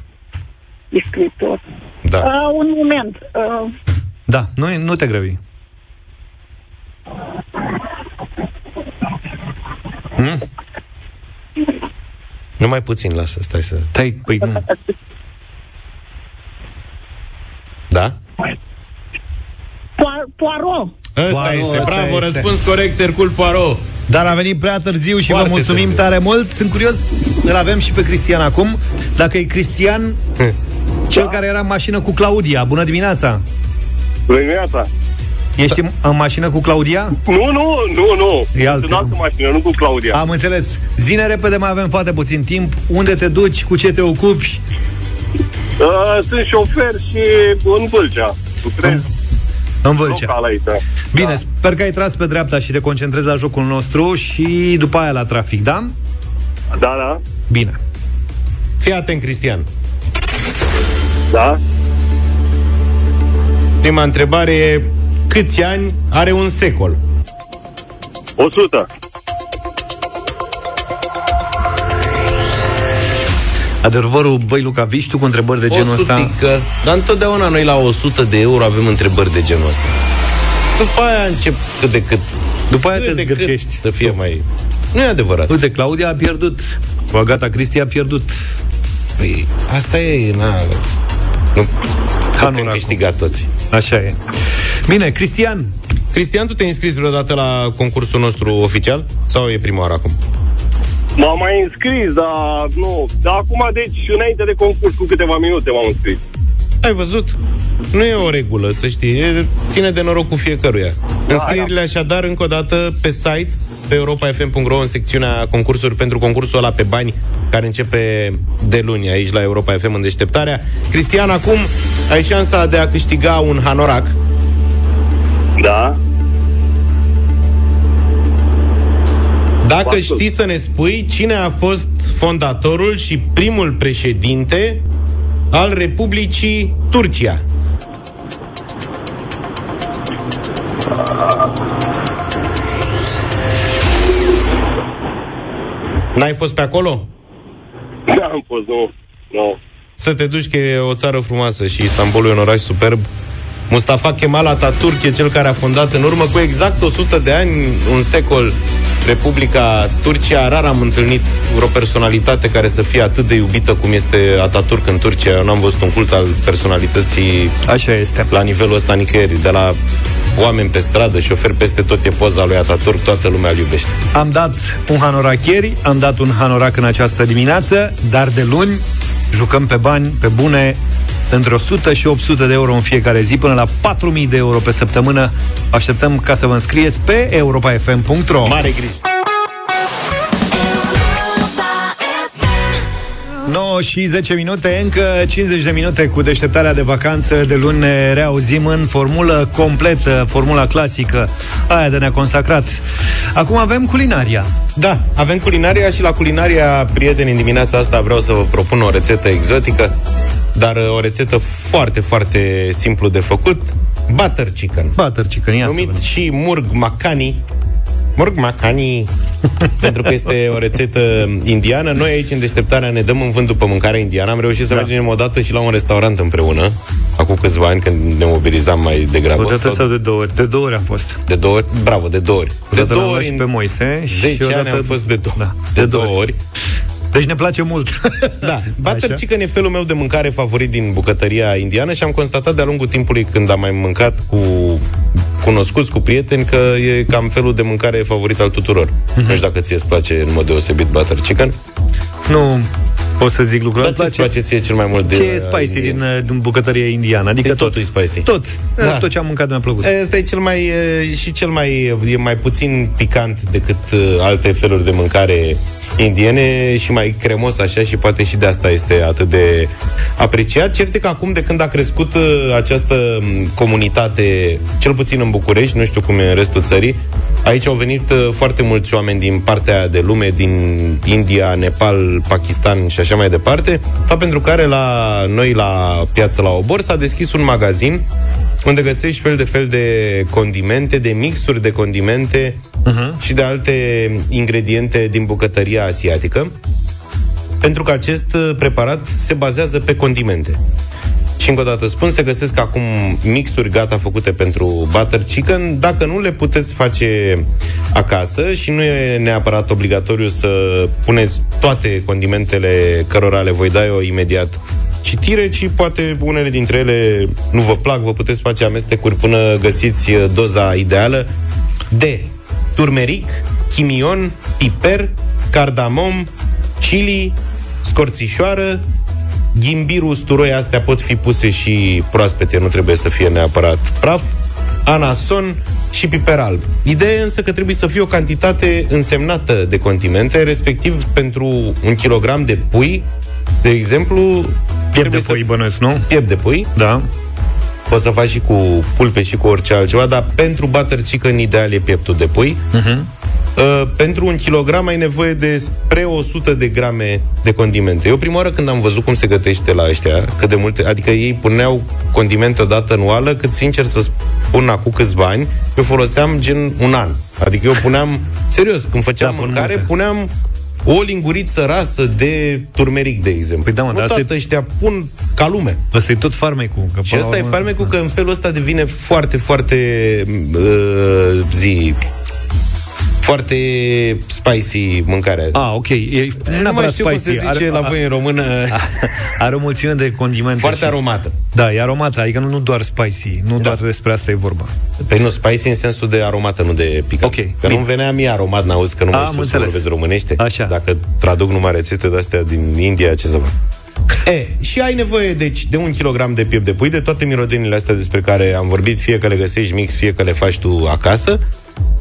E scriitor. Da. Uh, un moment. Uh, Da, nu, nu te grăbi. Hmm? Numai puțin, lasă, stai să... Stai, păi nu. Da? Poir- Poirot. Ăsta Poirot, este, ăsta bravo, este. răspuns corect, Hercul Poirot. Dar a venit prea târziu și Foarte vă mulțumim târziu. tare mult. Sunt curios, îl avem și pe Cristian acum. Dacă e Cristian, cel care era în mașină cu Claudia. Bună dimineața! Bună dimineața! Ești în- în mașină cu Claudia? Nu, nu, nu, nu. E altă. Sunt în altă mașină, nu cu Claudia. Am înțeles. Zine repede, mai avem foarte puțin timp. Unde te duci? Cu ce te ocupi? Uh, sunt șofer și în Vâlcea. Lucrez În Vâlcea. local aici. da. Bine, sper că ai tras pe dreapta și te concentrezi la jocul nostru și după aia la trafic, da? Da, da. Bine. Fii atent, Cristian. Da? Prima întrebare e câți ani are un secol? 100. Adevărul, băi, Luca, vii și tu cu întrebări de genul ăsta? sutică. Dar întotdeauna noi la 100 de euro avem întrebări de genul ăsta. După aia încep cât de cât. După aia cât te de cât zgârcești. Să fie mai... Nu e adevărat. Uite, Claudia a pierdut. Cu Agata Cristi a pierdut. Păi, asta e, na... Nu putem câștiga toți. Așa e. Bine, Cristian. Cristian, tu te-ai înscris vreodată la concursul nostru oficial? Sau e prima oară acum? M-am mai înscris, dar nu. Dar acum, deci, înainte de concurs, cu câteva minute m-am înscris. Ai văzut? Nu e o regulă, să știi. E, ține de noroc cu fiecăruia. Da, Înscrierile așadar, încă o dată, pe site, pe europa.fm.ro, în secțiunea concursuri pentru concursul ăla pe bani, care începe de luni aici la Europa FM în deșteptarea. Cristian, acum ai șansa de a câștiga un hanorac. Da. Dacă știi să ne spui cine a fost fondatorul și primul președinte al Republicii Turcia. N-ai fost pe acolo? Da, am fost, nu. Nu. Să te duci că e o țară frumoasă și Istanbulul e un oraș superb. Mustafa Kemal Atatürk e cel care a fondat în urmă cu exact 100 de ani, un secol, Republica Turcia. Rar am întâlnit vreo personalitate care să fie atât de iubită cum este Atatürk în Turcia. Eu n-am văzut un cult al personalității Așa este. la nivelul ăsta nicăieri. De la oameni pe stradă, șoferi peste tot e poza lui Atatürk, toată lumea îl iubește. Am dat un hanorac ieri, am dat un hanorac în această dimineață, dar de luni jucăm pe bani, pe bune, între 100 și 800 de euro în fiecare zi, până la 4000 de euro pe săptămână. Așteptăm ca să vă înscrieți pe europafm.ro Mare grijă! 9 și 10 minute, încă 50 de minute cu deșteptarea de vacanță de luni ne reauzim în formulă completă, formula clasică, aia de ne-a consacrat. Acum avem culinaria. Da, avem culinaria și la culinaria, prieteni, în dimineața asta vreau să vă propun o rețetă exotică, dar uh, o rețetă foarte, foarte simplu de făcut, butter chicken. Butter chicken, ia să Numit vedem. și murg macani, Murg macani, pentru că este o rețetă indiană. Noi aici, în deșteptarea, ne dăm în vânt după mâncarea indiană. Am reușit să Da. mergem o dată și la un restaurant împreună, acum câțiva ani, când ne mobilizam mai degrabă. O dată Sau sau de două ori? De două ori am fost. de două ori? Bravo, de două ori. De Odată l-am două luat ori și în pe Moise și 10 ani odată- am fost de două, Da. de două ori. Deci ne place mult. Da, butter Așa. chicken e felul meu de mâncare favorit din bucătăria indiană și am constatat de-a lungul timpului când am mai mâncat cu cunoscuți, cu prieteni, că e cam felul de mâncare favorit al tuturor. Mhm. Nu știu dacă ție îți place în mod deosebit butter chicken. Nu pot să zic lucrul Dar ăsta. ce îți place ție cel mai mult de Ce e spicy din, uh, din bucătăria indiană? Adică De tot. totul e spicy. Tot. Da. Da. Tot ce am mâncat mi-a plăcut. Asta e cel mai e, și cel mai e mai puțin picant decât uh, alte feluri de mâncare indiene și mai cremos așa și poate și de asta este atât de apreciat. Cert e că acum de când a crescut uh, această m, comunitate, cel puțin în București, nu știu cum e în restul țării, aici au venit uh, foarte mulți oameni din partea aia de lume, din India, Nepal, Pakistan și așa mai departe, fapt pentru care la noi la piață la Obor s-a deschis un magazin unde găsești fel de fel de condimente, de mixuri de condimente uh-huh. și de alte ingrediente din bucătăria asiatică, pentru că acest uh, preparat se bazează pe condimente. Și încă o dată spun, se găsesc acum mixuri gata făcute pentru butter chicken. Dacă nu le puteți face acasă și nu e neapărat obligatoriu să puneți toate condimentele cărora le voi da eu imediat citire, ci poate unele dintre ele nu vă plac, vă puteți face amestecuri până găsiți uh, doza ideală de turmeric, chimion, piper, cardamom, chili, scorțișoară, ghimbir, usturoi, astea pot fi puse și proaspete, nu trebuie să fie neapărat praf, anason și piper alb. Ideea e însă că trebuie să fie o cantitate însemnată de condimente, respectiv pentru un kilogram de pui, de exemplu... Piept de pui bănuiesc, nu? Piept de pui. Da. Poți să faci și cu pulpe și cu orice altceva, dar pentru butter chicken ideal e pieptul de pui. Uh-huh. Uh, pentru un kilogram ai nevoie de spre 100 de grame de condimente. Eu prima oară când am văzut cum se gătește la ăștia, cât de multe, adică ei puneau condimente odată anuală, cât sincer să spun acum câțiva ani, eu foloseam gen un an. Adică eu puneam, serios, când făceam da, mâncare, multe. puneam o linguriță rasă de turmeric, de exemplu. Păi da, mă, nu dar asta toată ăștia pun ca lume. Ăsta e tot farmecul. Că Și până la asta e urmă- farmecul că în felul ăsta devine foarte, foarte uh, zi foarte spicy mâncarea. Ah, ok. E nu mai neapărat știu cum spicy. se zice la voi în română. Are o mulțime de condimente. Foarte și- aromată. Da, e aromată, adică nu, nu doar spicy, nu da. doar despre asta e vorba. Păi nu, spicy în sensul de aromată, nu de picant. Ok, Că bine. nu venea mie aromat, n-auzi că nu mai Am știu să înțeles. vorbesc românește. Așa. Dacă traduc numai rețete de-astea din India, ce să fac? E, și ai nevoie, deci, de un kilogram de piept de pui, de toate mirodenile astea despre care am vorbit, fie că le găsești mix, fie că le faci tu acasă,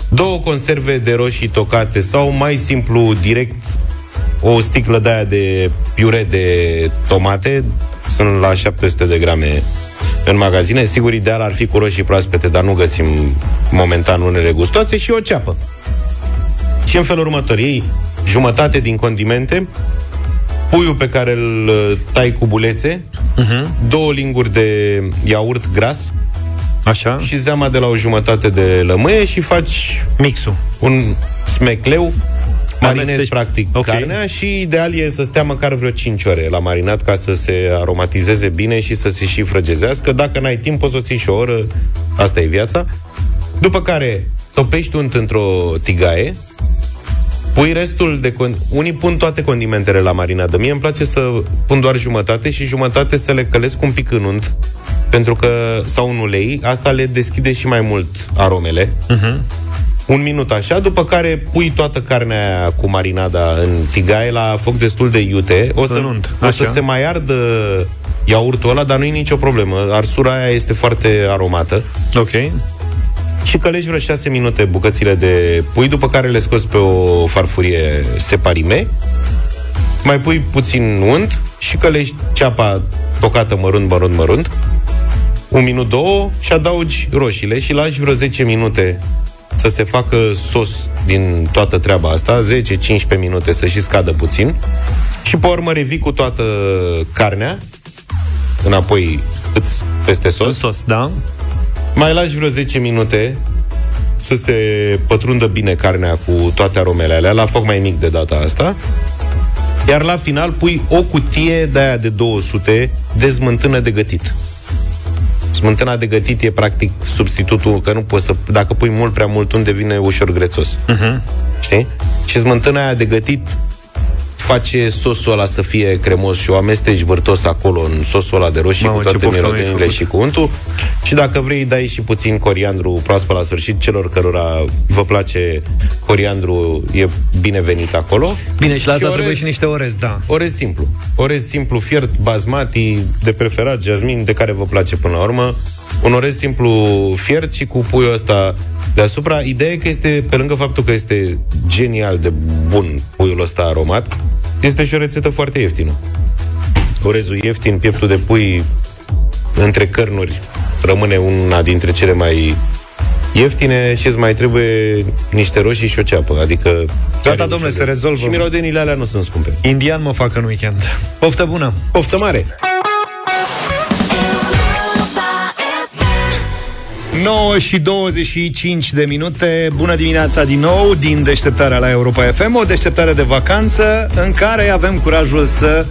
două conserve de roșii tocate sau, mai simplu, direct, o sticlă de aia de piure de tomate, sunt la 700 de grame în magazine. Sigur, ideal ar fi cu roșii proaspete, dar nu găsim momentan unele gustoase și o ceapă. Și în felul următor, iei jumătate din condimente, puiul pe care îl uh, tai cu bulețe, uh-huh. două linguri de iaurt gras, Așa. și zeama de la o jumătate de lămâie și faci Mixul. un smecleu, marinezi Amesteci. practic Ok. carnea și ideal e să stea măcar vreo 5 ore la marinat ca să se aromatizeze bine și să se și frăgezească. Dacă n-ai timp, poți să o ții și o oră, asta e viața. După care topești unt într-o tigaie, pui restul de... Con- Unii pun toate condimentele la marinadă. Mie îmi place să pun doar jumătate și jumătate să le călesc un pic în unt, pentru că, sau în ulei, asta le deschide și mai mult aromele. Uh-huh. Un minut așa, după care pui toată carnea aia cu marinada în tigaie la foc destul de iute. O să, În unt, o să așa. se mai ardă iaurtul ăla, dar nu e nicio problemă. Arsura aia este foarte aromată. Ok. Și călești vreo 6 minute bucățile de pui, după care le scoți pe o farfurie separime. mai pui puțin unt și călești ceapa tocată mărunt, mărunt, mărunt, un minut, două și adaugi roșiile și lași vreo 10 minute să se facă sos din toată treaba asta, 10-15 minute să și scadă puțin și pe urmă revii cu toată carnea înapoi îți peste sos. sos, da. Mai lași vreo 10 minute să se pătrundă bine carnea cu toate aromele alea, la foc mai mic de data asta. Iar la final pui o cutie de aia de 200 de smântână de gătit. Smântâna de gătit e practic substitutul, că nu poți să, dacă pui mult prea mult unt, devine ușor grețos. Uh-huh. Știi? Și smântâna aia de gătit face sosul ăla să fie cremos și o amesteci bărtos acolo în sosul ăla de roșii Mamă, cu ce toate poftă mi-ai mirodenile făcut. și cu untul. Și dacă vrei, dai și puțin coriandru proaspăt la sfârșit. Celor cărora vă place coriandru, e binevenit acolo. Bine, și la asta orez- trebuie și niște orez, da. Orez simplu. Orez simplu, fiert, basmati, de preferat, jasmin, de care vă place până la urmă. Un orez simplu fiert și cu puiul ăsta deasupra. Ideea e că este, pe lângă faptul că este genial de bun puiul ăsta aromat, este și o rețetă foarte ieftină. Orezul ieftin, pieptul de pui între cărnuri rămâne una dintre cele mai ieftine și îți mai trebuie niște roșii și o ceapă. Adică... Gata, domnule, se rezolvă. Și mirodenile alea nu sunt scumpe. Indian mă fac în weekend. Poftă bună! Poftă mare! 9 și 25 de minute. Bună dimineața din nou Din deșteptarea la Europa FM O deșteptare de vacanță În care avem curajul să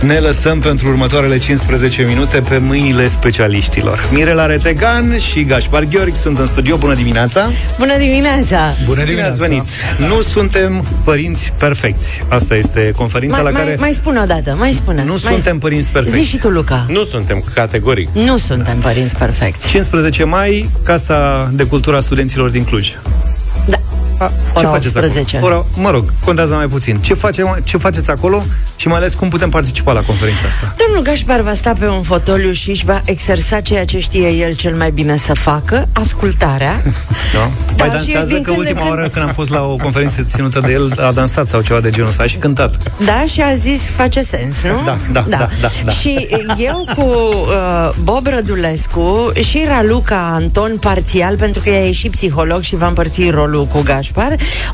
ne lăsăm pentru următoarele 15 minute pe mâinile specialiștilor. Mirela Retegan și Gașpar Gheorghi sunt în studio. Bună dimineața! Bună dimineața! Bine ați venit! Nu suntem părinți perfecți. Asta este conferința Mai, la mai, care... mai spune o dată, mai spune. Nu mai... suntem părinți perfecți. Zi și tu, Luca. Nu suntem, categoric. Nu suntem părinți perfecți. 15 mai, Casa de Cultură a Studenților din Cluj. Da. A, ce Ora faceți 18. acolo? Ora, mă rog, contează mai puțin. Ce, face, ce faceți acolo și mai ales cum putem participa la conferința asta? Domnul Gașpar va sta pe un fotoliu și își va exersa ceea ce știe el cel mai bine să facă, ascultarea. Da? Da, mai și dansează din că când în ultima când- oară când am fost la o conferință ținută de el a dansat sau ceva de genul ăsta a și cântat. Da, și a zis, face sens, nu? Da, da, da, da, da. Și eu cu uh, Bob Rădulescu și Raluca Anton parțial, pentru că ea e și psiholog și va împărți rolul cu Gașpar,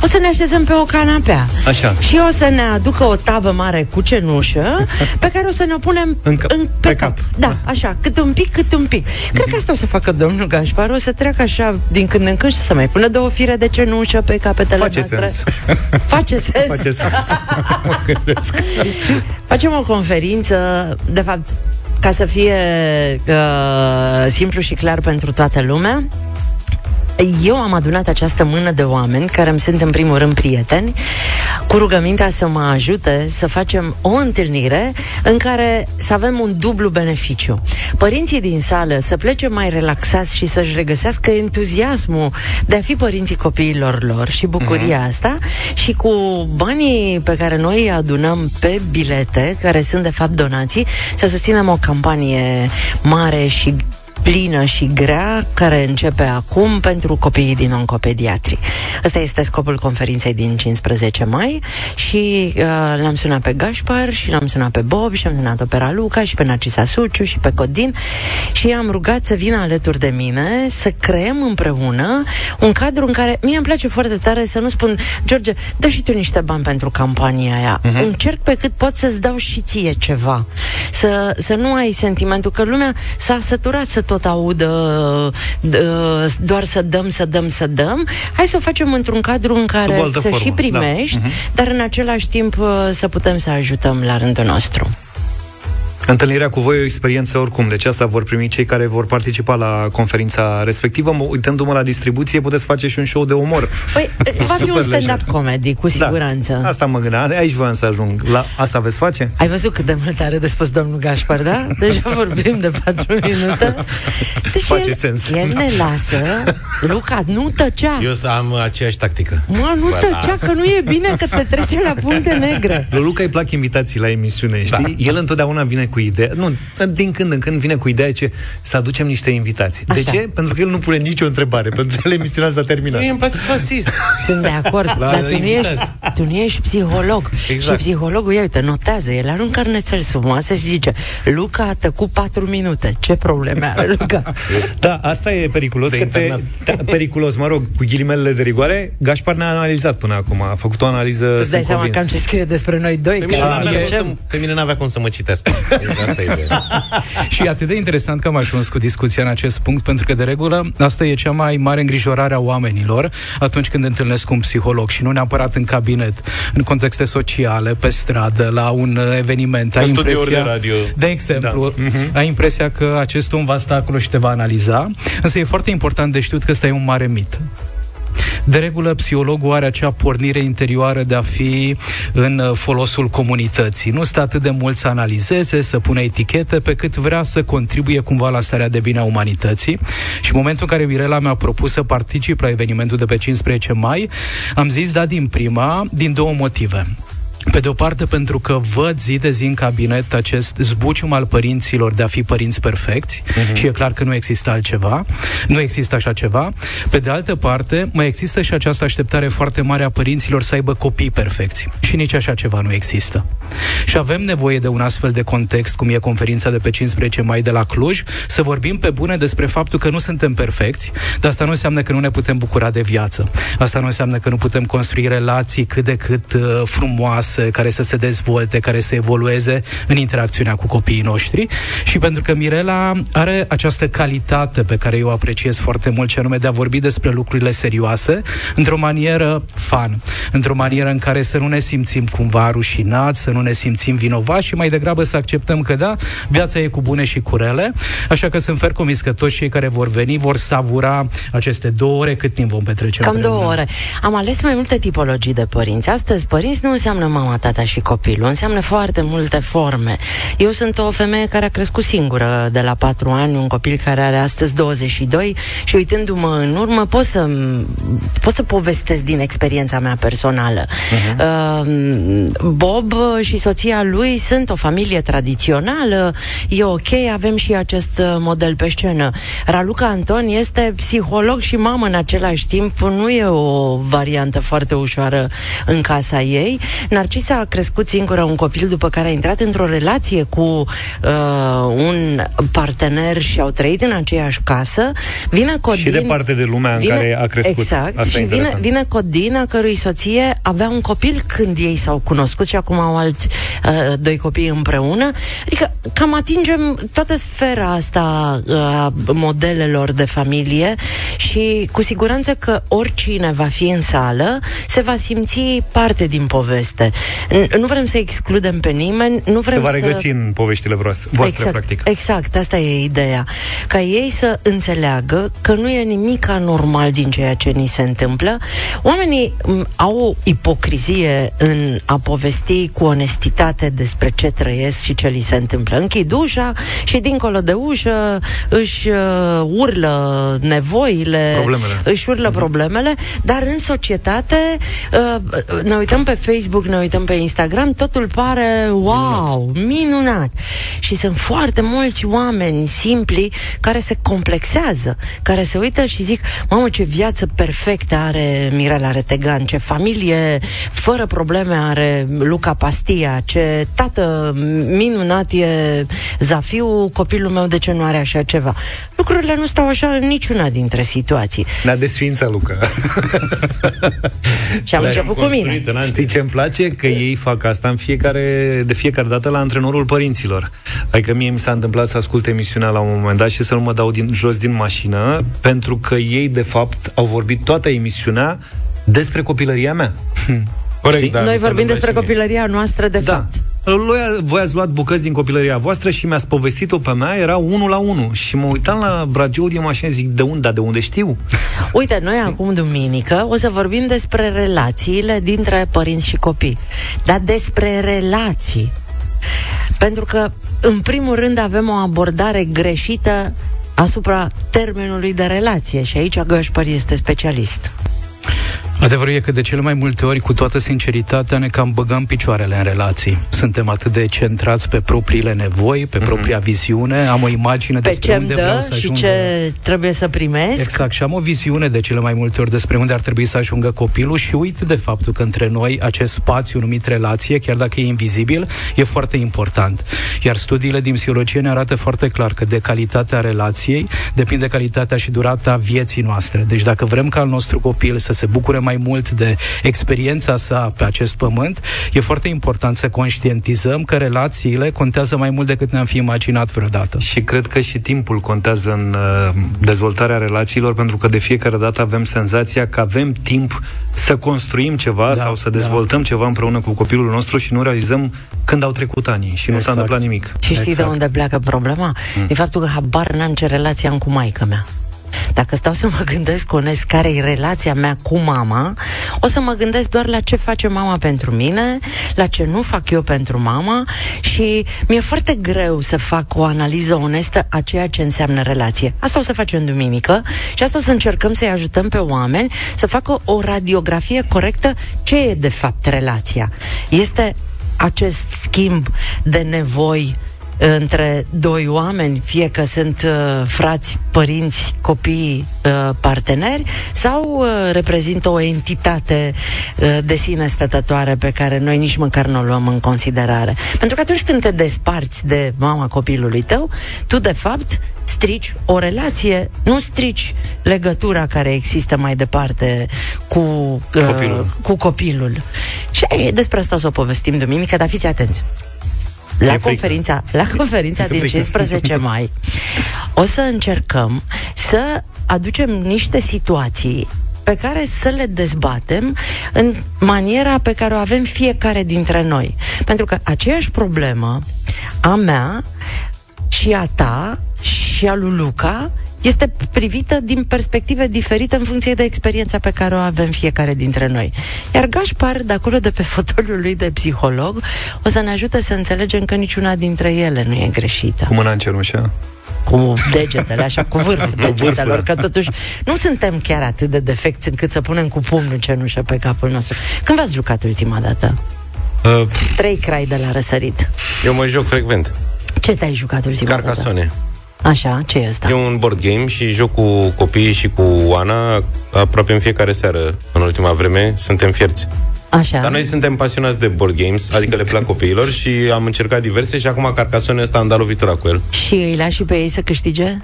o să ne așezăm pe o canapea. Așa. Și o să ne aducă o tavă mare cu cenușă pe care o să ne o punem În cap- în, pe, cap. Da, așa, cât un pic, cât un pic. Cred că asta o să facă domnul Gașpar, o să treacă așa din când în când și să mai pună două fire de cenușă pe capetele Face noastre. sens. Face sens. Face sens. Mă gândesc. Facem o conferință, de fapt, ca să fie uh, simplu și clar pentru toată lumea. Eu am adunat această mână de oameni care îmi sunt în primul rând prieteni cu rugămintea să mă ajute să facem o întâlnire în care să avem un dublu beneficiu. Părinții din sală să plece mai relaxați și să-și regăsească entuziasmul de a fi părinții copiilor lor și bucuria Mhm. asta și cu banii pe care noi îi adunăm pe bilete, care sunt de fapt donații, să susținem o campanie mare și plină și grea care începe acum pentru copiii din oncopediatri. Ăsta este scopul conferinței din 15 mai și uh, l-am sunat pe Gașpar și l-am sunat pe Bob și am sunat-o pe Raluca și pe Narcisa Suciu și pe Codin și am rugat să vină alături de mine să creăm împreună un cadru în care mie îmi place foarte tare să nu spun George, dă și tu niște bani pentru campania aia. Mhm. Uh-huh. Încerc pe cât pot să-ți dau și ție ceva. Să, să nu ai sentimentul că lumea s-a săturat să tot audă d- doar să dăm, să dăm, să dăm. Hai să o facem într-un cadru în care Sub o altă să formă, și da. primești, Mhm. dar în același timp uh, să putem să ajutăm la rândul nostru. Întâlnirea cu voi e o experiență oricum, deci asta vor primi cei care vor participa la conferința respectivă. Mă, uitându-mă la distribuție, puteți face și un show de umor. Păi, va fi un Super lejer. stand-up comedy, cu siguranță. Da, asta mă gândeam, aici voiam să ajung. La asta veți face? Ai văzut cât de mult are de spus domnul Gașpar, da? Deja vorbim de patru minute. Deci Face el, sens. el ne lasă. Luca, nu tăcea. Eu să am aceeași tactică. Mă, nu Vă tăcea, las. că nu e bine că te trece la punte negre. Lui Luca îi plac invitații la emisiune, știi? Da. El întotdeauna vine cu ideea, nu, din când în când vine cu ideea ce să aducem niște invitații. De Așa. ce? Pentru că el nu pune nicio întrebare, pentru că el emisiunea s-a terminat. Mie îmi place să fac asist. Sunt de acord, La dar tu nu, ești, invitați. tu nu ești psiholog. Exact. Și psihologul, ia uite, notează, el are un carnețel sub masă și zice, Luca a tăcut 4 minute. Ce probleme are Luca? Da, asta e periculos. De Că te, internat. da, periculos, mă rog, cu ghilimele de rigoare, Gașpar ne-a analizat până acum, a făcut o analiză. Tu îți dai sunt seama convins. cam ce scrie despre noi doi, Pe că mine, îl n-avea cum să, ducem. pe mine n-avea cum să mă citească. Deci asta e ideea. Și e atât de interesant că am ajuns cu discuția în acest punct, pentru că, de regulă, asta e cea mai mare îngrijorare a oamenilor atunci când întâlnesc un psiholog și nu neapărat în cabinet, în contexte sociale, pe stradă, la un uh, eveniment. În studiouri de radio. De exemplu, da. ai impresia că acest om va sta acolo și te va analiza, însă e foarte important de știut că ăsta e un mare mit. De regulă, psihologul are acea pornire interioară de a fi în uh, folosul comunității. Nu stă atât de mult să analizeze, să pună etichete, pe cât vrea să contribuie cumva la starea de bine a umanității. Și în momentul în care Mirela mi-a propus să particip la evenimentul de pe 15 mai, am zis da din prima, din două motive. Pe de o parte, pentru că văd zi de zi în cabinet acest zbucium al părinților de a fi părinți perfecți uh-huh. și e clar că nu există altceva, nu există așa ceva. Pe de altă parte, mai există și această așteptare foarte mare a părinților să aibă copii perfecți și nici așa ceva nu există. Și avem nevoie de un astfel de context, cum e conferința de pe 15 mai de la Cluj, să vorbim pe bune despre faptul că nu suntem perfecți, dar asta nu înseamnă că nu ne putem bucura de viață. Asta nu înseamnă că nu putem construi relații cât de cât uh, frumoase, care să se dezvolte, care să evolueze în interacțiunea cu copiii noștri. Și pentru că Mirela are această calitate pe care eu o apreciez foarte mult, și anume de a vorbi despre lucrurile serioase, într-o manieră fun, într-o manieră în care să nu ne simțim cumva rușinați, să nu ne simțim vinovați și mai degrabă să acceptăm că da, viața e cu bune și cu rele, așa că sunt fer convins că toți cei care vor veni vor savura aceste două ore cât timp vom petrece Cam împreună. două ore. Am ales mai multe tipologii de părinți. Astăzi, părinți nu înseamnă mama, tata și copilul, înseamnă foarte multe forme. Eu sunt o femeie care a crescut singură de la patru ani, un copil care are astăzi 22 și uitându-mă în urmă pot să, pot să povestesc din experiența mea personală. Uh-huh. Bob și soția lui sunt o familie tradițională, e ok, avem și acest uh, model pe scenă. Raluca Anton este psiholog și mamă în același timp, nu e o variantă foarte ușoară în casa ei. Narcisa a crescut singură un copil după care a intrat într-o relație cu uh, un partener și au trăit în aceeași casă. Vine Codin... Și departe de lumea în care a crescut. Exact. Asta e și vine, interesant. vine Codin, a cărui soție avea un copil când ei s-au cunoscut și acum au alți uh, doi copii împreună. Adică cam atingem toată sfera asta uh, a modelelor de familie și cu siguranță că oricine va fi în sală se va simți parte din poveste. N- nu vrem să excludem pe nimeni, nu vrem Se va să... regăsi în poveștile voastre, voastre exact, practic. Exact, asta e ideea. Ca ei să înțeleagă că nu e nimic anormal din ceea ce ni se întâmplă. Oamenii m, au o ipocrizie în a povesti cu onestitate despre ce trăiesc și ce li se întâmplă. Închid ușa și dincolo de ușă își uh, urlă nevoile, Problemele. își urlă problemele, dar în societate uh, ne uităm pe Facebook, ne uităm pe Instagram, totul pare wow, minunat. Și sunt foarte mulți oameni simpli care se complexează, care se uită și zic, mamă, ce viață perfectă are Mirela Retegan, ce familie fără probleme are Luca Pastia, ce tată minunat e Zafiu, copilul meu de ce nu are așa ceva. Lucrurile nu stau așa în niciuna dintre situații. Ne-a desfințat Luca. Și am Dar început cu mine. Știi ce îmi place? Că ei fac asta în fiecare, de fiecare dată la antrenorul părinților. Adică mie mi s-a întâmplat să ascult emisiunea la un moment dat și să nu mă dau din, jos din mașină, pentru că ei, de fapt, au vorbit toată emisiunea despre copilăria mea. Corect, Știi? da. Noi mi s-a vorbim întâmplat despre și mie. copilăria noastră, de Da. fapt. Voi, voi ați luat bucăți din copilăria voastră și mi-ați povestit-o pe mea, era unul la unul. Și mă uitam la radio din mașină și zic, de unde, dar de unde știu? Uite, noi acum, duminică, o să vorbim despre relațiile dintre părinți și copii. Dar despre relații. Pentru că, în primul rând, avem o abordare greșită asupra termenului de relație și aici Gășpăr este specialist. Adevărul e că de cele mai multe ori, cu toată sinceritatea, ne cam băgăm picioarele în relații. Suntem atât de centrați pe propriile nevoi, pe propria viziune, am o imagine Pe despre ce îmi unde vreau dă să și ajungă. ce trebuie să primesc. Exact, și am o viziune de cele mai multe ori despre unde ar trebui să ajungă copilul și uit de faptul că între noi acest spațiu numit relație, chiar dacă e invizibil, e foarte important. Iar studiile din psihologie ne arată foarte clar că de calitatea relației depinde calitatea și durata vieții noastre. Deci dacă vrem ca al nostru copil să se bucure mai mult de experiența sa pe acest pământ, e foarte important să conștientizăm că relațiile contează mai mult decât ne-am fi imaginat vreodată. Și cred că și timpul contează în uh, dezvoltarea relațiilor, pentru că de fiecare dată avem senzația că avem timp să construim ceva Da, sau să da. dezvoltăm ceva împreună cu copilul nostru și nu realizăm când au trecut ani și nu s-a Exact. întâmplat nimic. Și știi de unde pleacă problema? Mm. De faptul că habar n-am ce relație am cu maica mea. Dacă stau să mă gândesc onest care e relația mea cu mama, o să mă gândesc doar la ce face mama pentru mine, la ce nu fac eu pentru mama și mi-e foarte greu să fac o analiză onestă a ceea ce înseamnă relație. Asta o să facem duminică și asta o să încercăm să-i ajutăm pe oameni să facă o radiografie corectă ce e de fapt relația. Este acest schimb de nevoi între doi oameni, fie că sunt uh, frați, părinți, copii, uh, parteneri, sau uh, reprezintă o entitate uh, de sine stătătoare pe care noi nici măcar nu o luăm în considerare. Pentru că atunci când te desparți de mama copilului tău, tu de fapt strici o relație, nu strici legătura care există mai departe cu uh, Copilul. cu copilul. Și despre asta o să o povestim duminică, dar fiți atenți. La frică. conferința, la conferința din frică. 15 mai o să încercăm să aducem niște situații pe care să le dezbatem în maniera pe care o avem fiecare dintre noi. Pentru că aceeași problemă a mea și a ta și a lui Luca este privită din perspective diferite în funcție de experiența pe care o avem fiecare dintre noi. Iar Gașpar, de acolo, de pe fotoliul lui de psiholog, o să ne ajute să înțelegem că niciuna dintre ele nu e greșită. Cu mâna în cenușă. Cu degetele, așa, cu vârful degetelor, vârful, că totuși nu suntem chiar atât de defecți încât să punem cu pumnul cenușă pe capul nostru. Când v-ați jucat ultima dată? Uh, Trei crai de la răsărit. Eu mă joc frecvent. Ce te-ai jucat ultima dată? Carcassone. Așa, ce e ăsta? E un board game și joc cu copiii și cu Ana aproape în fiecare seară în ultima vreme. Suntem fierți. Așa. Dar noi suntem pasionați de board games, adică le plac copiilor și am încercat diverse și acum Carcassonne ăsta am dat lovitura cu el. Și îi lași și pe ei să câștige?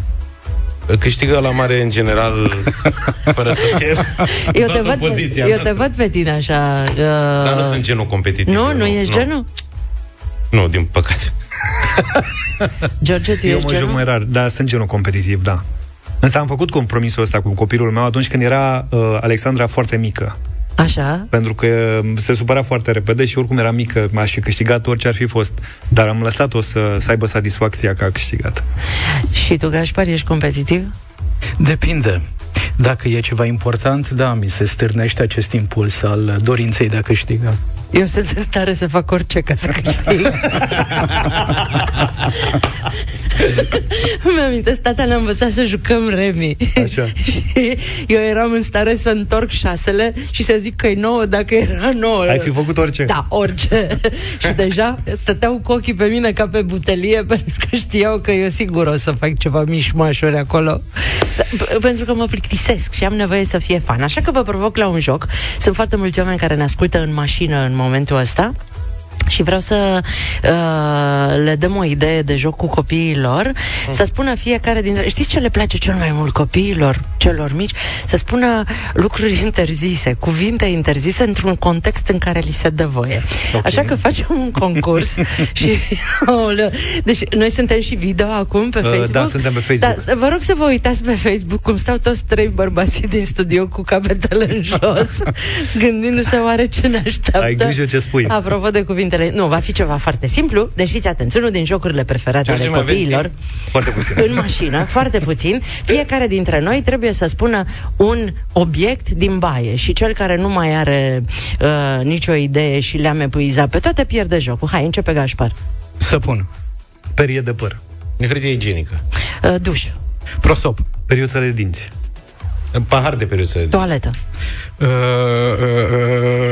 Câștigă la mare în general fără să cer. Eu te, Toată văd, poziția eu te noastră. văd pe tine așa... Uh... Dar nu sunt genul competitiv. Nu, nu ești genul? Nu, din păcate. George, tu Eu ești mă joc genul? mai rar, dar sunt genul competitiv, da. Însă am făcut compromisul ăsta cu copilul meu atunci când era uh, Alexandra foarte mică. Așa? Pentru că se supăra foarte repede și oricum era mică, m-aș fi câștigat orice ar fi fost. Dar am lăsat-o să, să aibă satisfacția că a câștigat. Și tu, Gașpar, ești competitiv? Depinde. Dacă e ceva important, da, mi se stârnește acest impuls al dorinței de a câștiga. Eu sunt în stare să fac orice ca să câștig. Îmi amintesc, tata ne-a învățat să jucăm remi. Așa. și eu eram în stare să întorc șasele și să zic că e nouă dacă era nouă. Ai fi făcut orice. Da, orice. și deja stăteau cu ochii pe mine ca pe butelie pentru că știau că eu sigur o să fac ceva mișmașuri acolo. P- Pentru că mă plictisesc și am nevoie să fie fan. Așa că vă provoc la un joc. Sunt foarte mulți oameni care ne ascultă în mașină în momentul ăsta. Și vreau să uh, le dăm o idee de joc cu copiii lor, mm. să spună fiecare dintre... Știți ce le place cel mai mult copiilor, celor mici? Să spună lucruri interzise, cuvinte interzise într-un context în care li se dă voie. Okay. Așa că facem un concurs și... Aoleu. Deci noi suntem și video acum pe Uh, Facebook. da, suntem pe Facebook. Da, vă rog să vă uitați pe Facebook cum stau toți trei bărbații din studio cu capetele în jos, gândindu-se oare ce ne așteaptă. Ai grijă ce spui. Apropo de cuvintele... Nu, va fi ceva foarte simplu, deci fiți atenți. Unul din jocurile preferate George, ale mai aveți copiilor, timp? Foarte puțin. în mașină, foarte puțin, fiecare dintre noi trebuie să spună un obiect din baie și cel care nu mai are uh, nicio idee și le-am epuizat pe toate pierde jocul. Hai, începe Gașpar. Săpun. Perie de păr. E hârtie igienică. Uh, duș, Prosop. Periuță de dinți. Pahar de periuță. Toaletă. Uh, uh,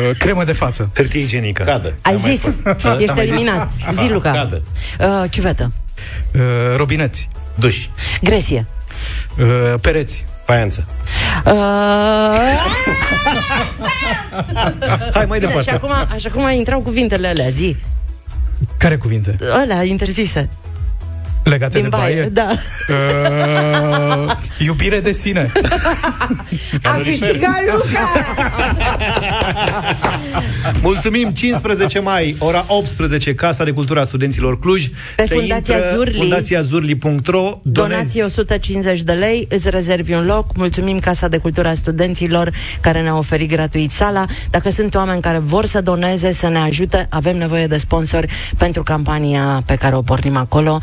uh, cremă de față. Hârtie igienică. Cadă. Ai zis? Ești eliminat. Zi, Luca. Cadă. Uh, chiuvetă. Uh, robineți. Duș. Gresie. Uh, pereți. Paianță. Uh... Hai mai Bine, departe. și acum, așa cum intrau cuvintele alea, zi. Care cuvinte? Alea interzise. Legate Din de baie, baie? da. Uh, iubire de sine. A câștigat Luca! Mulțumim, 15 mai, ora 18, Casa de Cultura Studenților Cluj. Pe Se Fundația intră Zurli. fundațiazurli.ro Donație 150 de lei, îți rezervi un loc. Mulțumim Casa de Cultura Studenților care ne-a oferit gratuit sala. Dacă sunt oameni care vor să doneze, să ne ajute, avem nevoie de sponsori pentru campania pe care o pornim acolo.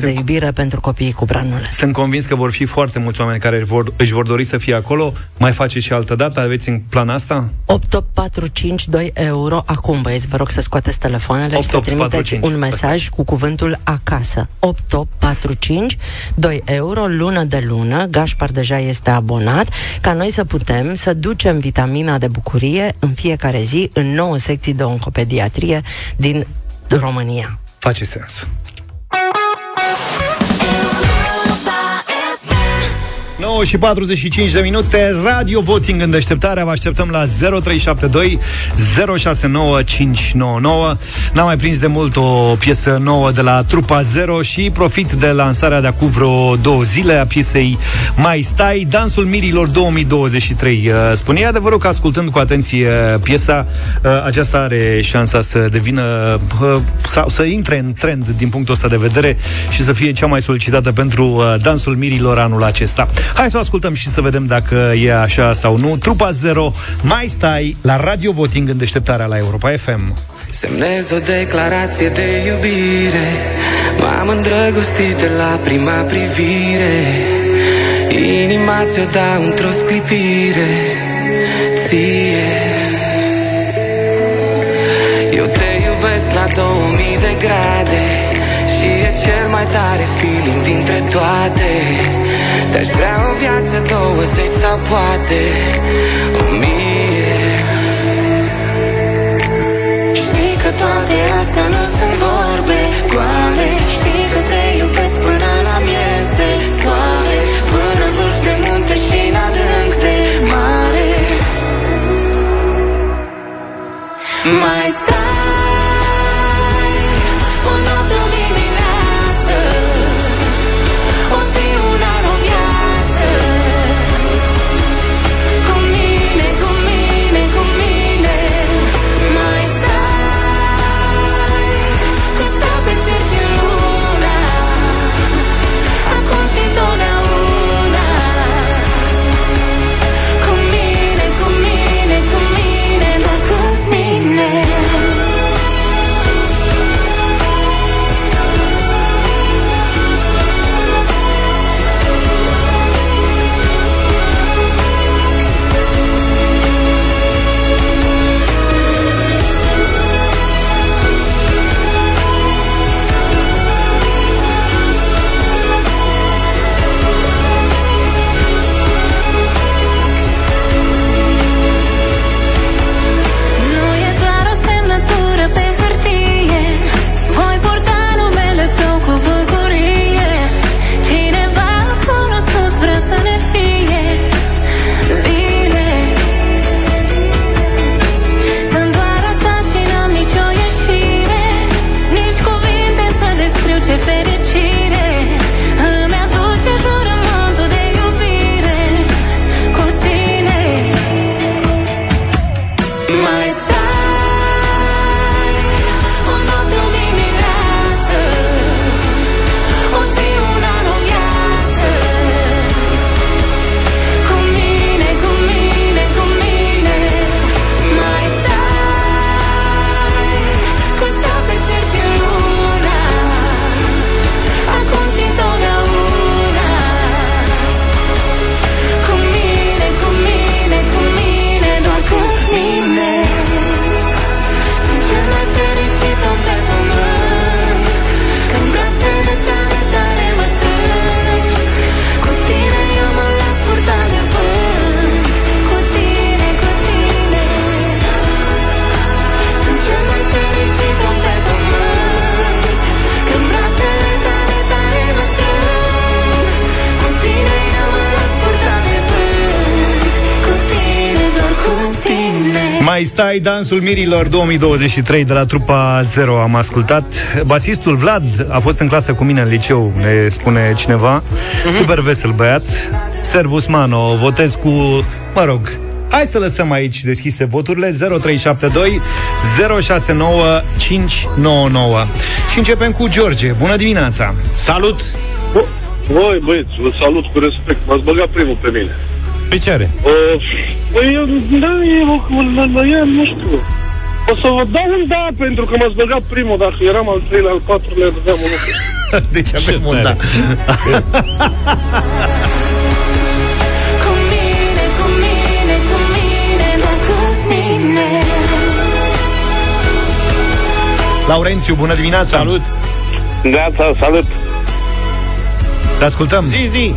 Mesaje de iubire pentru copiii cu branule. Sunt convins că vor fi foarte mulți oameni care își vor, își vor dori să fie acolo. Mai faceți și altă dată? Aveți în plan asta? 8845 euro. Acum, băieți, vă rog să scoateți telefoanele și să trimiteți 8845. un mesaj cu cuvântul acasă. 8845 2 euro, lună de lună. Gașpar deja este abonat, ca noi să putem să ducem vitamina de bucurie în fiecare zi în nouă secții de oncopediatrie din România. Face sens. 9 și 45 de minute Radio voting în deșteptarea Vă așteptăm la 0372 069599 N-am mai prins de mult o piesă nouă de la Trupa Zero Și profit de lansarea de acum vreo două zile A piesei Mai Stai Dansul Mirilor 2023 Uh, Spune e adevărul că ascultând cu atenție piesa uh, Aceasta are șansa să devină uh, Sau să intre în trend din punctul ăsta de vedere Și să fie cea mai solicitată pentru uh, Dansul Mirilor anul acesta. Hai să o ascultăm și să vedem dacă e așa sau nu. Trupa Zero, mai stai la Radio Voting în deșteptarea la Europa FM. Semnez o declarație de iubire. M-am îndrăgostit de la prima privire. Inima ți-o dau într-o sclipire. Ție. Eu te iubesc la 2000 de grade. Și e cel mai tare feeling dintre toate Te-aș vrea o viață 20 sau poate o mie. Știi că toate astea nu sunt vorbe goale. Știi că te iubesc până la miez de soare. Până în vârf de munte și în adânc de mare. Mai stai Mai stai dansul mirilor 2023 de la trupa Zero am ascultat. Basistul Vlad a fost în clasă cu mine în liceu, ne spune cineva. Super vesel băiat. Servus Mano, votez cu, mă rog, Hai să lăsăm aici deschise voturile 0372 069 599 Și începem cu George. Bună dimineața! Salut! Voi, băieți, vă salut cu respect. M-ați băgat primul pe mine. Pe ce are? Uh, păi, eu, da, eu, eu, nu știu. O să vă dau un da, pentru că m-ați băgat primul. Dacă eram al treilea, al patrulea, dădeam un lucru. deci avem un da. Cu mine, cu mine, cu mine, doar cu mine Laurențiu, bună dimineața! Salut! Neața, salut! Te ascultăm! Zi, zi!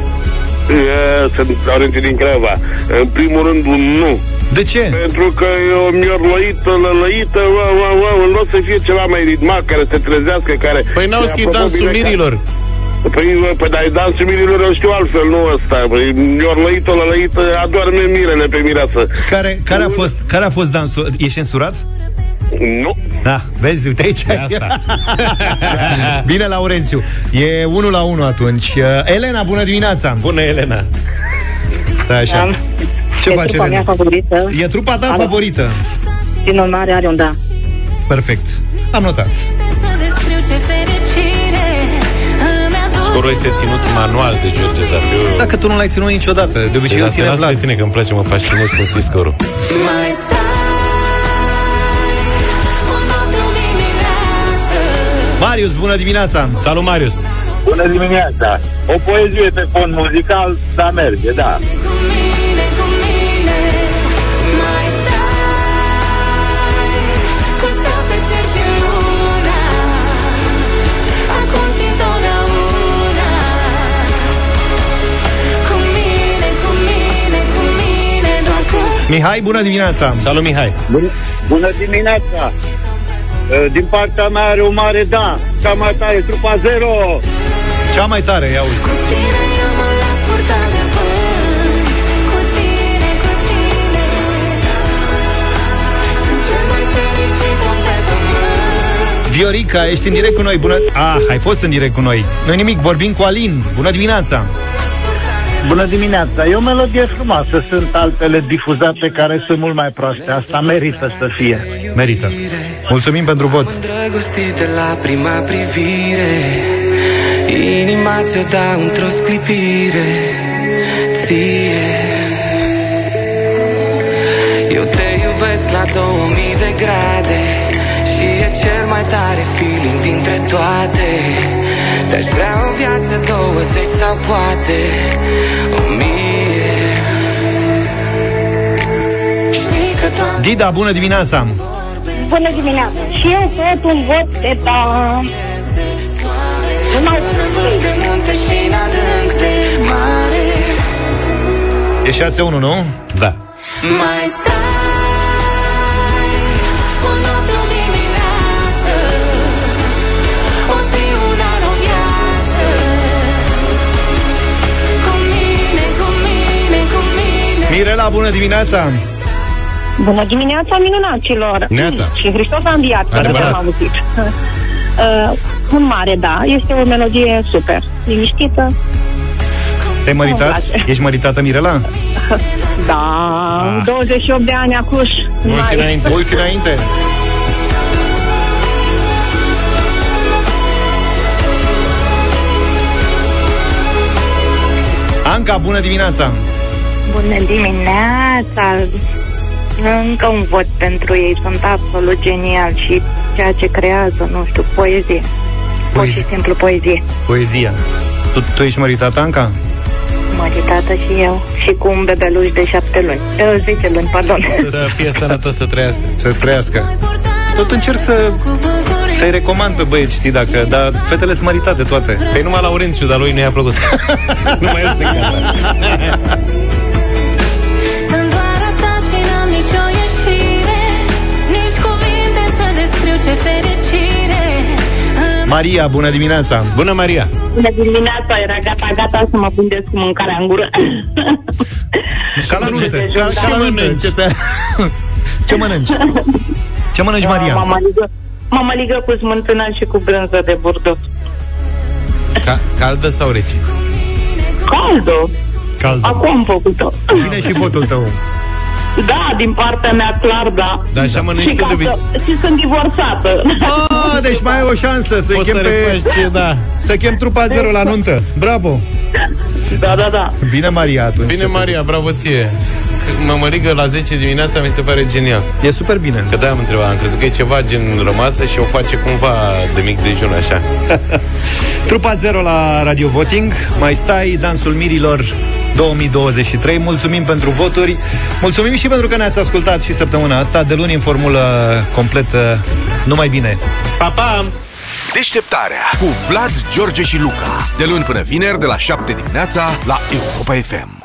Uh, sunt Laurențiu din Craiova. În primul rând, un nu. De ce? Pentru că e o miorlăită, lălăită, wow, wow, wow, în loc să fie ceva mai ritmat, care se trezească, care... Păi n-auzi că e Apropo, dansul bine că- mirilor. Păi, bă, păi dar dansul mirilor eu știu altfel, nu ăsta. Păi, miorlăită, lălăită, adorme mirele pe mireasă. Care, care, a fost, care a fost dansul? E censurat? Nu. Da, vezi, uite aici. asta. Bine, Laurențiu. E 1 la 1 atunci. Uh, Elena, bună dimineața! Bună, Elena! Da, așa. Ce e face trupa mea Elena? favorită. E trupa ta Alo. favorită. Din urmare are un da. Perfect. Am notat. Să descriu ce fericire Îmi aduce Scorul este ținut manual de George Zafiu. Dacă tu nu l-ai ținut niciodată, de obicei Deci îl asta ține lasă Vlad. pe tine că îmi place, mă fascinez cum ții scorul. Marius, bună dimineața! Salut, Marius! Bună dimineața! O poezie pe fond muzical, dar merge, da. Cu mine, cu mine Mai stai Cum stau pe cer și luna Acum și întotdeauna Cu mine, cu mine, cu mine Doar cu Mihai, bună dimineața! Salut, Mihai! Bună, bună dimineața! Uh, Din partea mea are o mare da. Cea mai tare, trupa zero! Cea mai tare, ia uzi. tine eu mă las purta de vânt Cu tine, cu tine Sunt cel mai fericit om pe pământ Viorica, ești în direct cu noi. Bună... Ah, ai fost în direct cu noi. Nu nimic, vorbim cu Alin. Bună dimineața! Bună dimineața! E o melodie frumoasă. Sunt altele difuzate care sunt mult mai proaste. Asta merită să fie. Merită. Mulțumim pentru vot. Îndrăgostit de la prima privire Inima ți-o dau într-o sclipire Ție Eu te iubesc la 2000 de grade Și e cel mai tare feeling dintre toate Te-aș vrea o viață 20 sau poate O mie Știi că toate Dida, bună dimineața! Bună dimineața. Și eu tot un vot de da. Nu mai Vârf de munte și în adânc de mare E 6-1, nu? Da. Mai stai Mirela, bună dimineața! Bună dimineața, minunaților! Neața. Și Hristos a înviat, că nu Adevărat. am auzit. Uh, un mare da, este o melodie super. Liniștită, Te-ai măritat? Îmi place. Ești măritată, Mirela? da, Ah. 28 de ani acuș. Mulți înainte. Mulți înainte. Anca, bună dimineața! Bună dimineața! Încă un vot pentru ei. Sunt absolut genial și ceea ce creează, nu știu, poezie. Pur și simplu poezie. Poezia. Tu, tu ești măritată, Anca? Măritată și eu. Și cu un bebeluș de șapte luni. Uh, zece luni, pardon. Să fie sănătos să trăiască. Să-ți trăiască. Tot încerc să, să-i recomand pe băieți, știi, dacă... Dar fetele sunt măritate toate. Păi numai Laurențiu, dar lui nu i-a plăcut. numai el se Maria, bună dimineața! Bună, Maria! Bună dimineața, era gata, gata să mă prindeți cu mâncarea în gură. Ca la nuntă, ca, ca la nuntă. mănânci? Ce, ți- ce mănânci? Ce mănânci, Maria? Mamaligă, mamaligă cu smântână și cu brânză de burduf. Ca- caldă sau rece? Caldă. Caldă. Acum am făcut-o. Vine și votul tău. Da, din partea mea, clar, da. Da, așa mănânci și, tu ca de să, și sunt divorțată. Ah, deci mai ai o șansă să Poți chem să pe... refaci, da. Să chem trupa zero la nuntă. Bravo! Da, da, da. Bine, Maria, atunci. Bine, ce să Maria, bravo ție. Că Mămăligă la 10 dimineața mi se pare genial. zic. E super bine. Că da, am întrebat, am crezut că e ceva gen rămasă și o face cumva de mic dejun, așa. Trupa zero la Radio Voting. Mai stai, Dansul Mirilor 2023. Mulțumim pentru voturi. Mulțumim și pentru că ne-ați ascultat și săptămâna asta. De luni în formulă completă. Numai bine. Pa, pa! Deșteptarea cu Vlad, George și Luca. De luni până vineri, de la 7 dimineața, la Europa FM.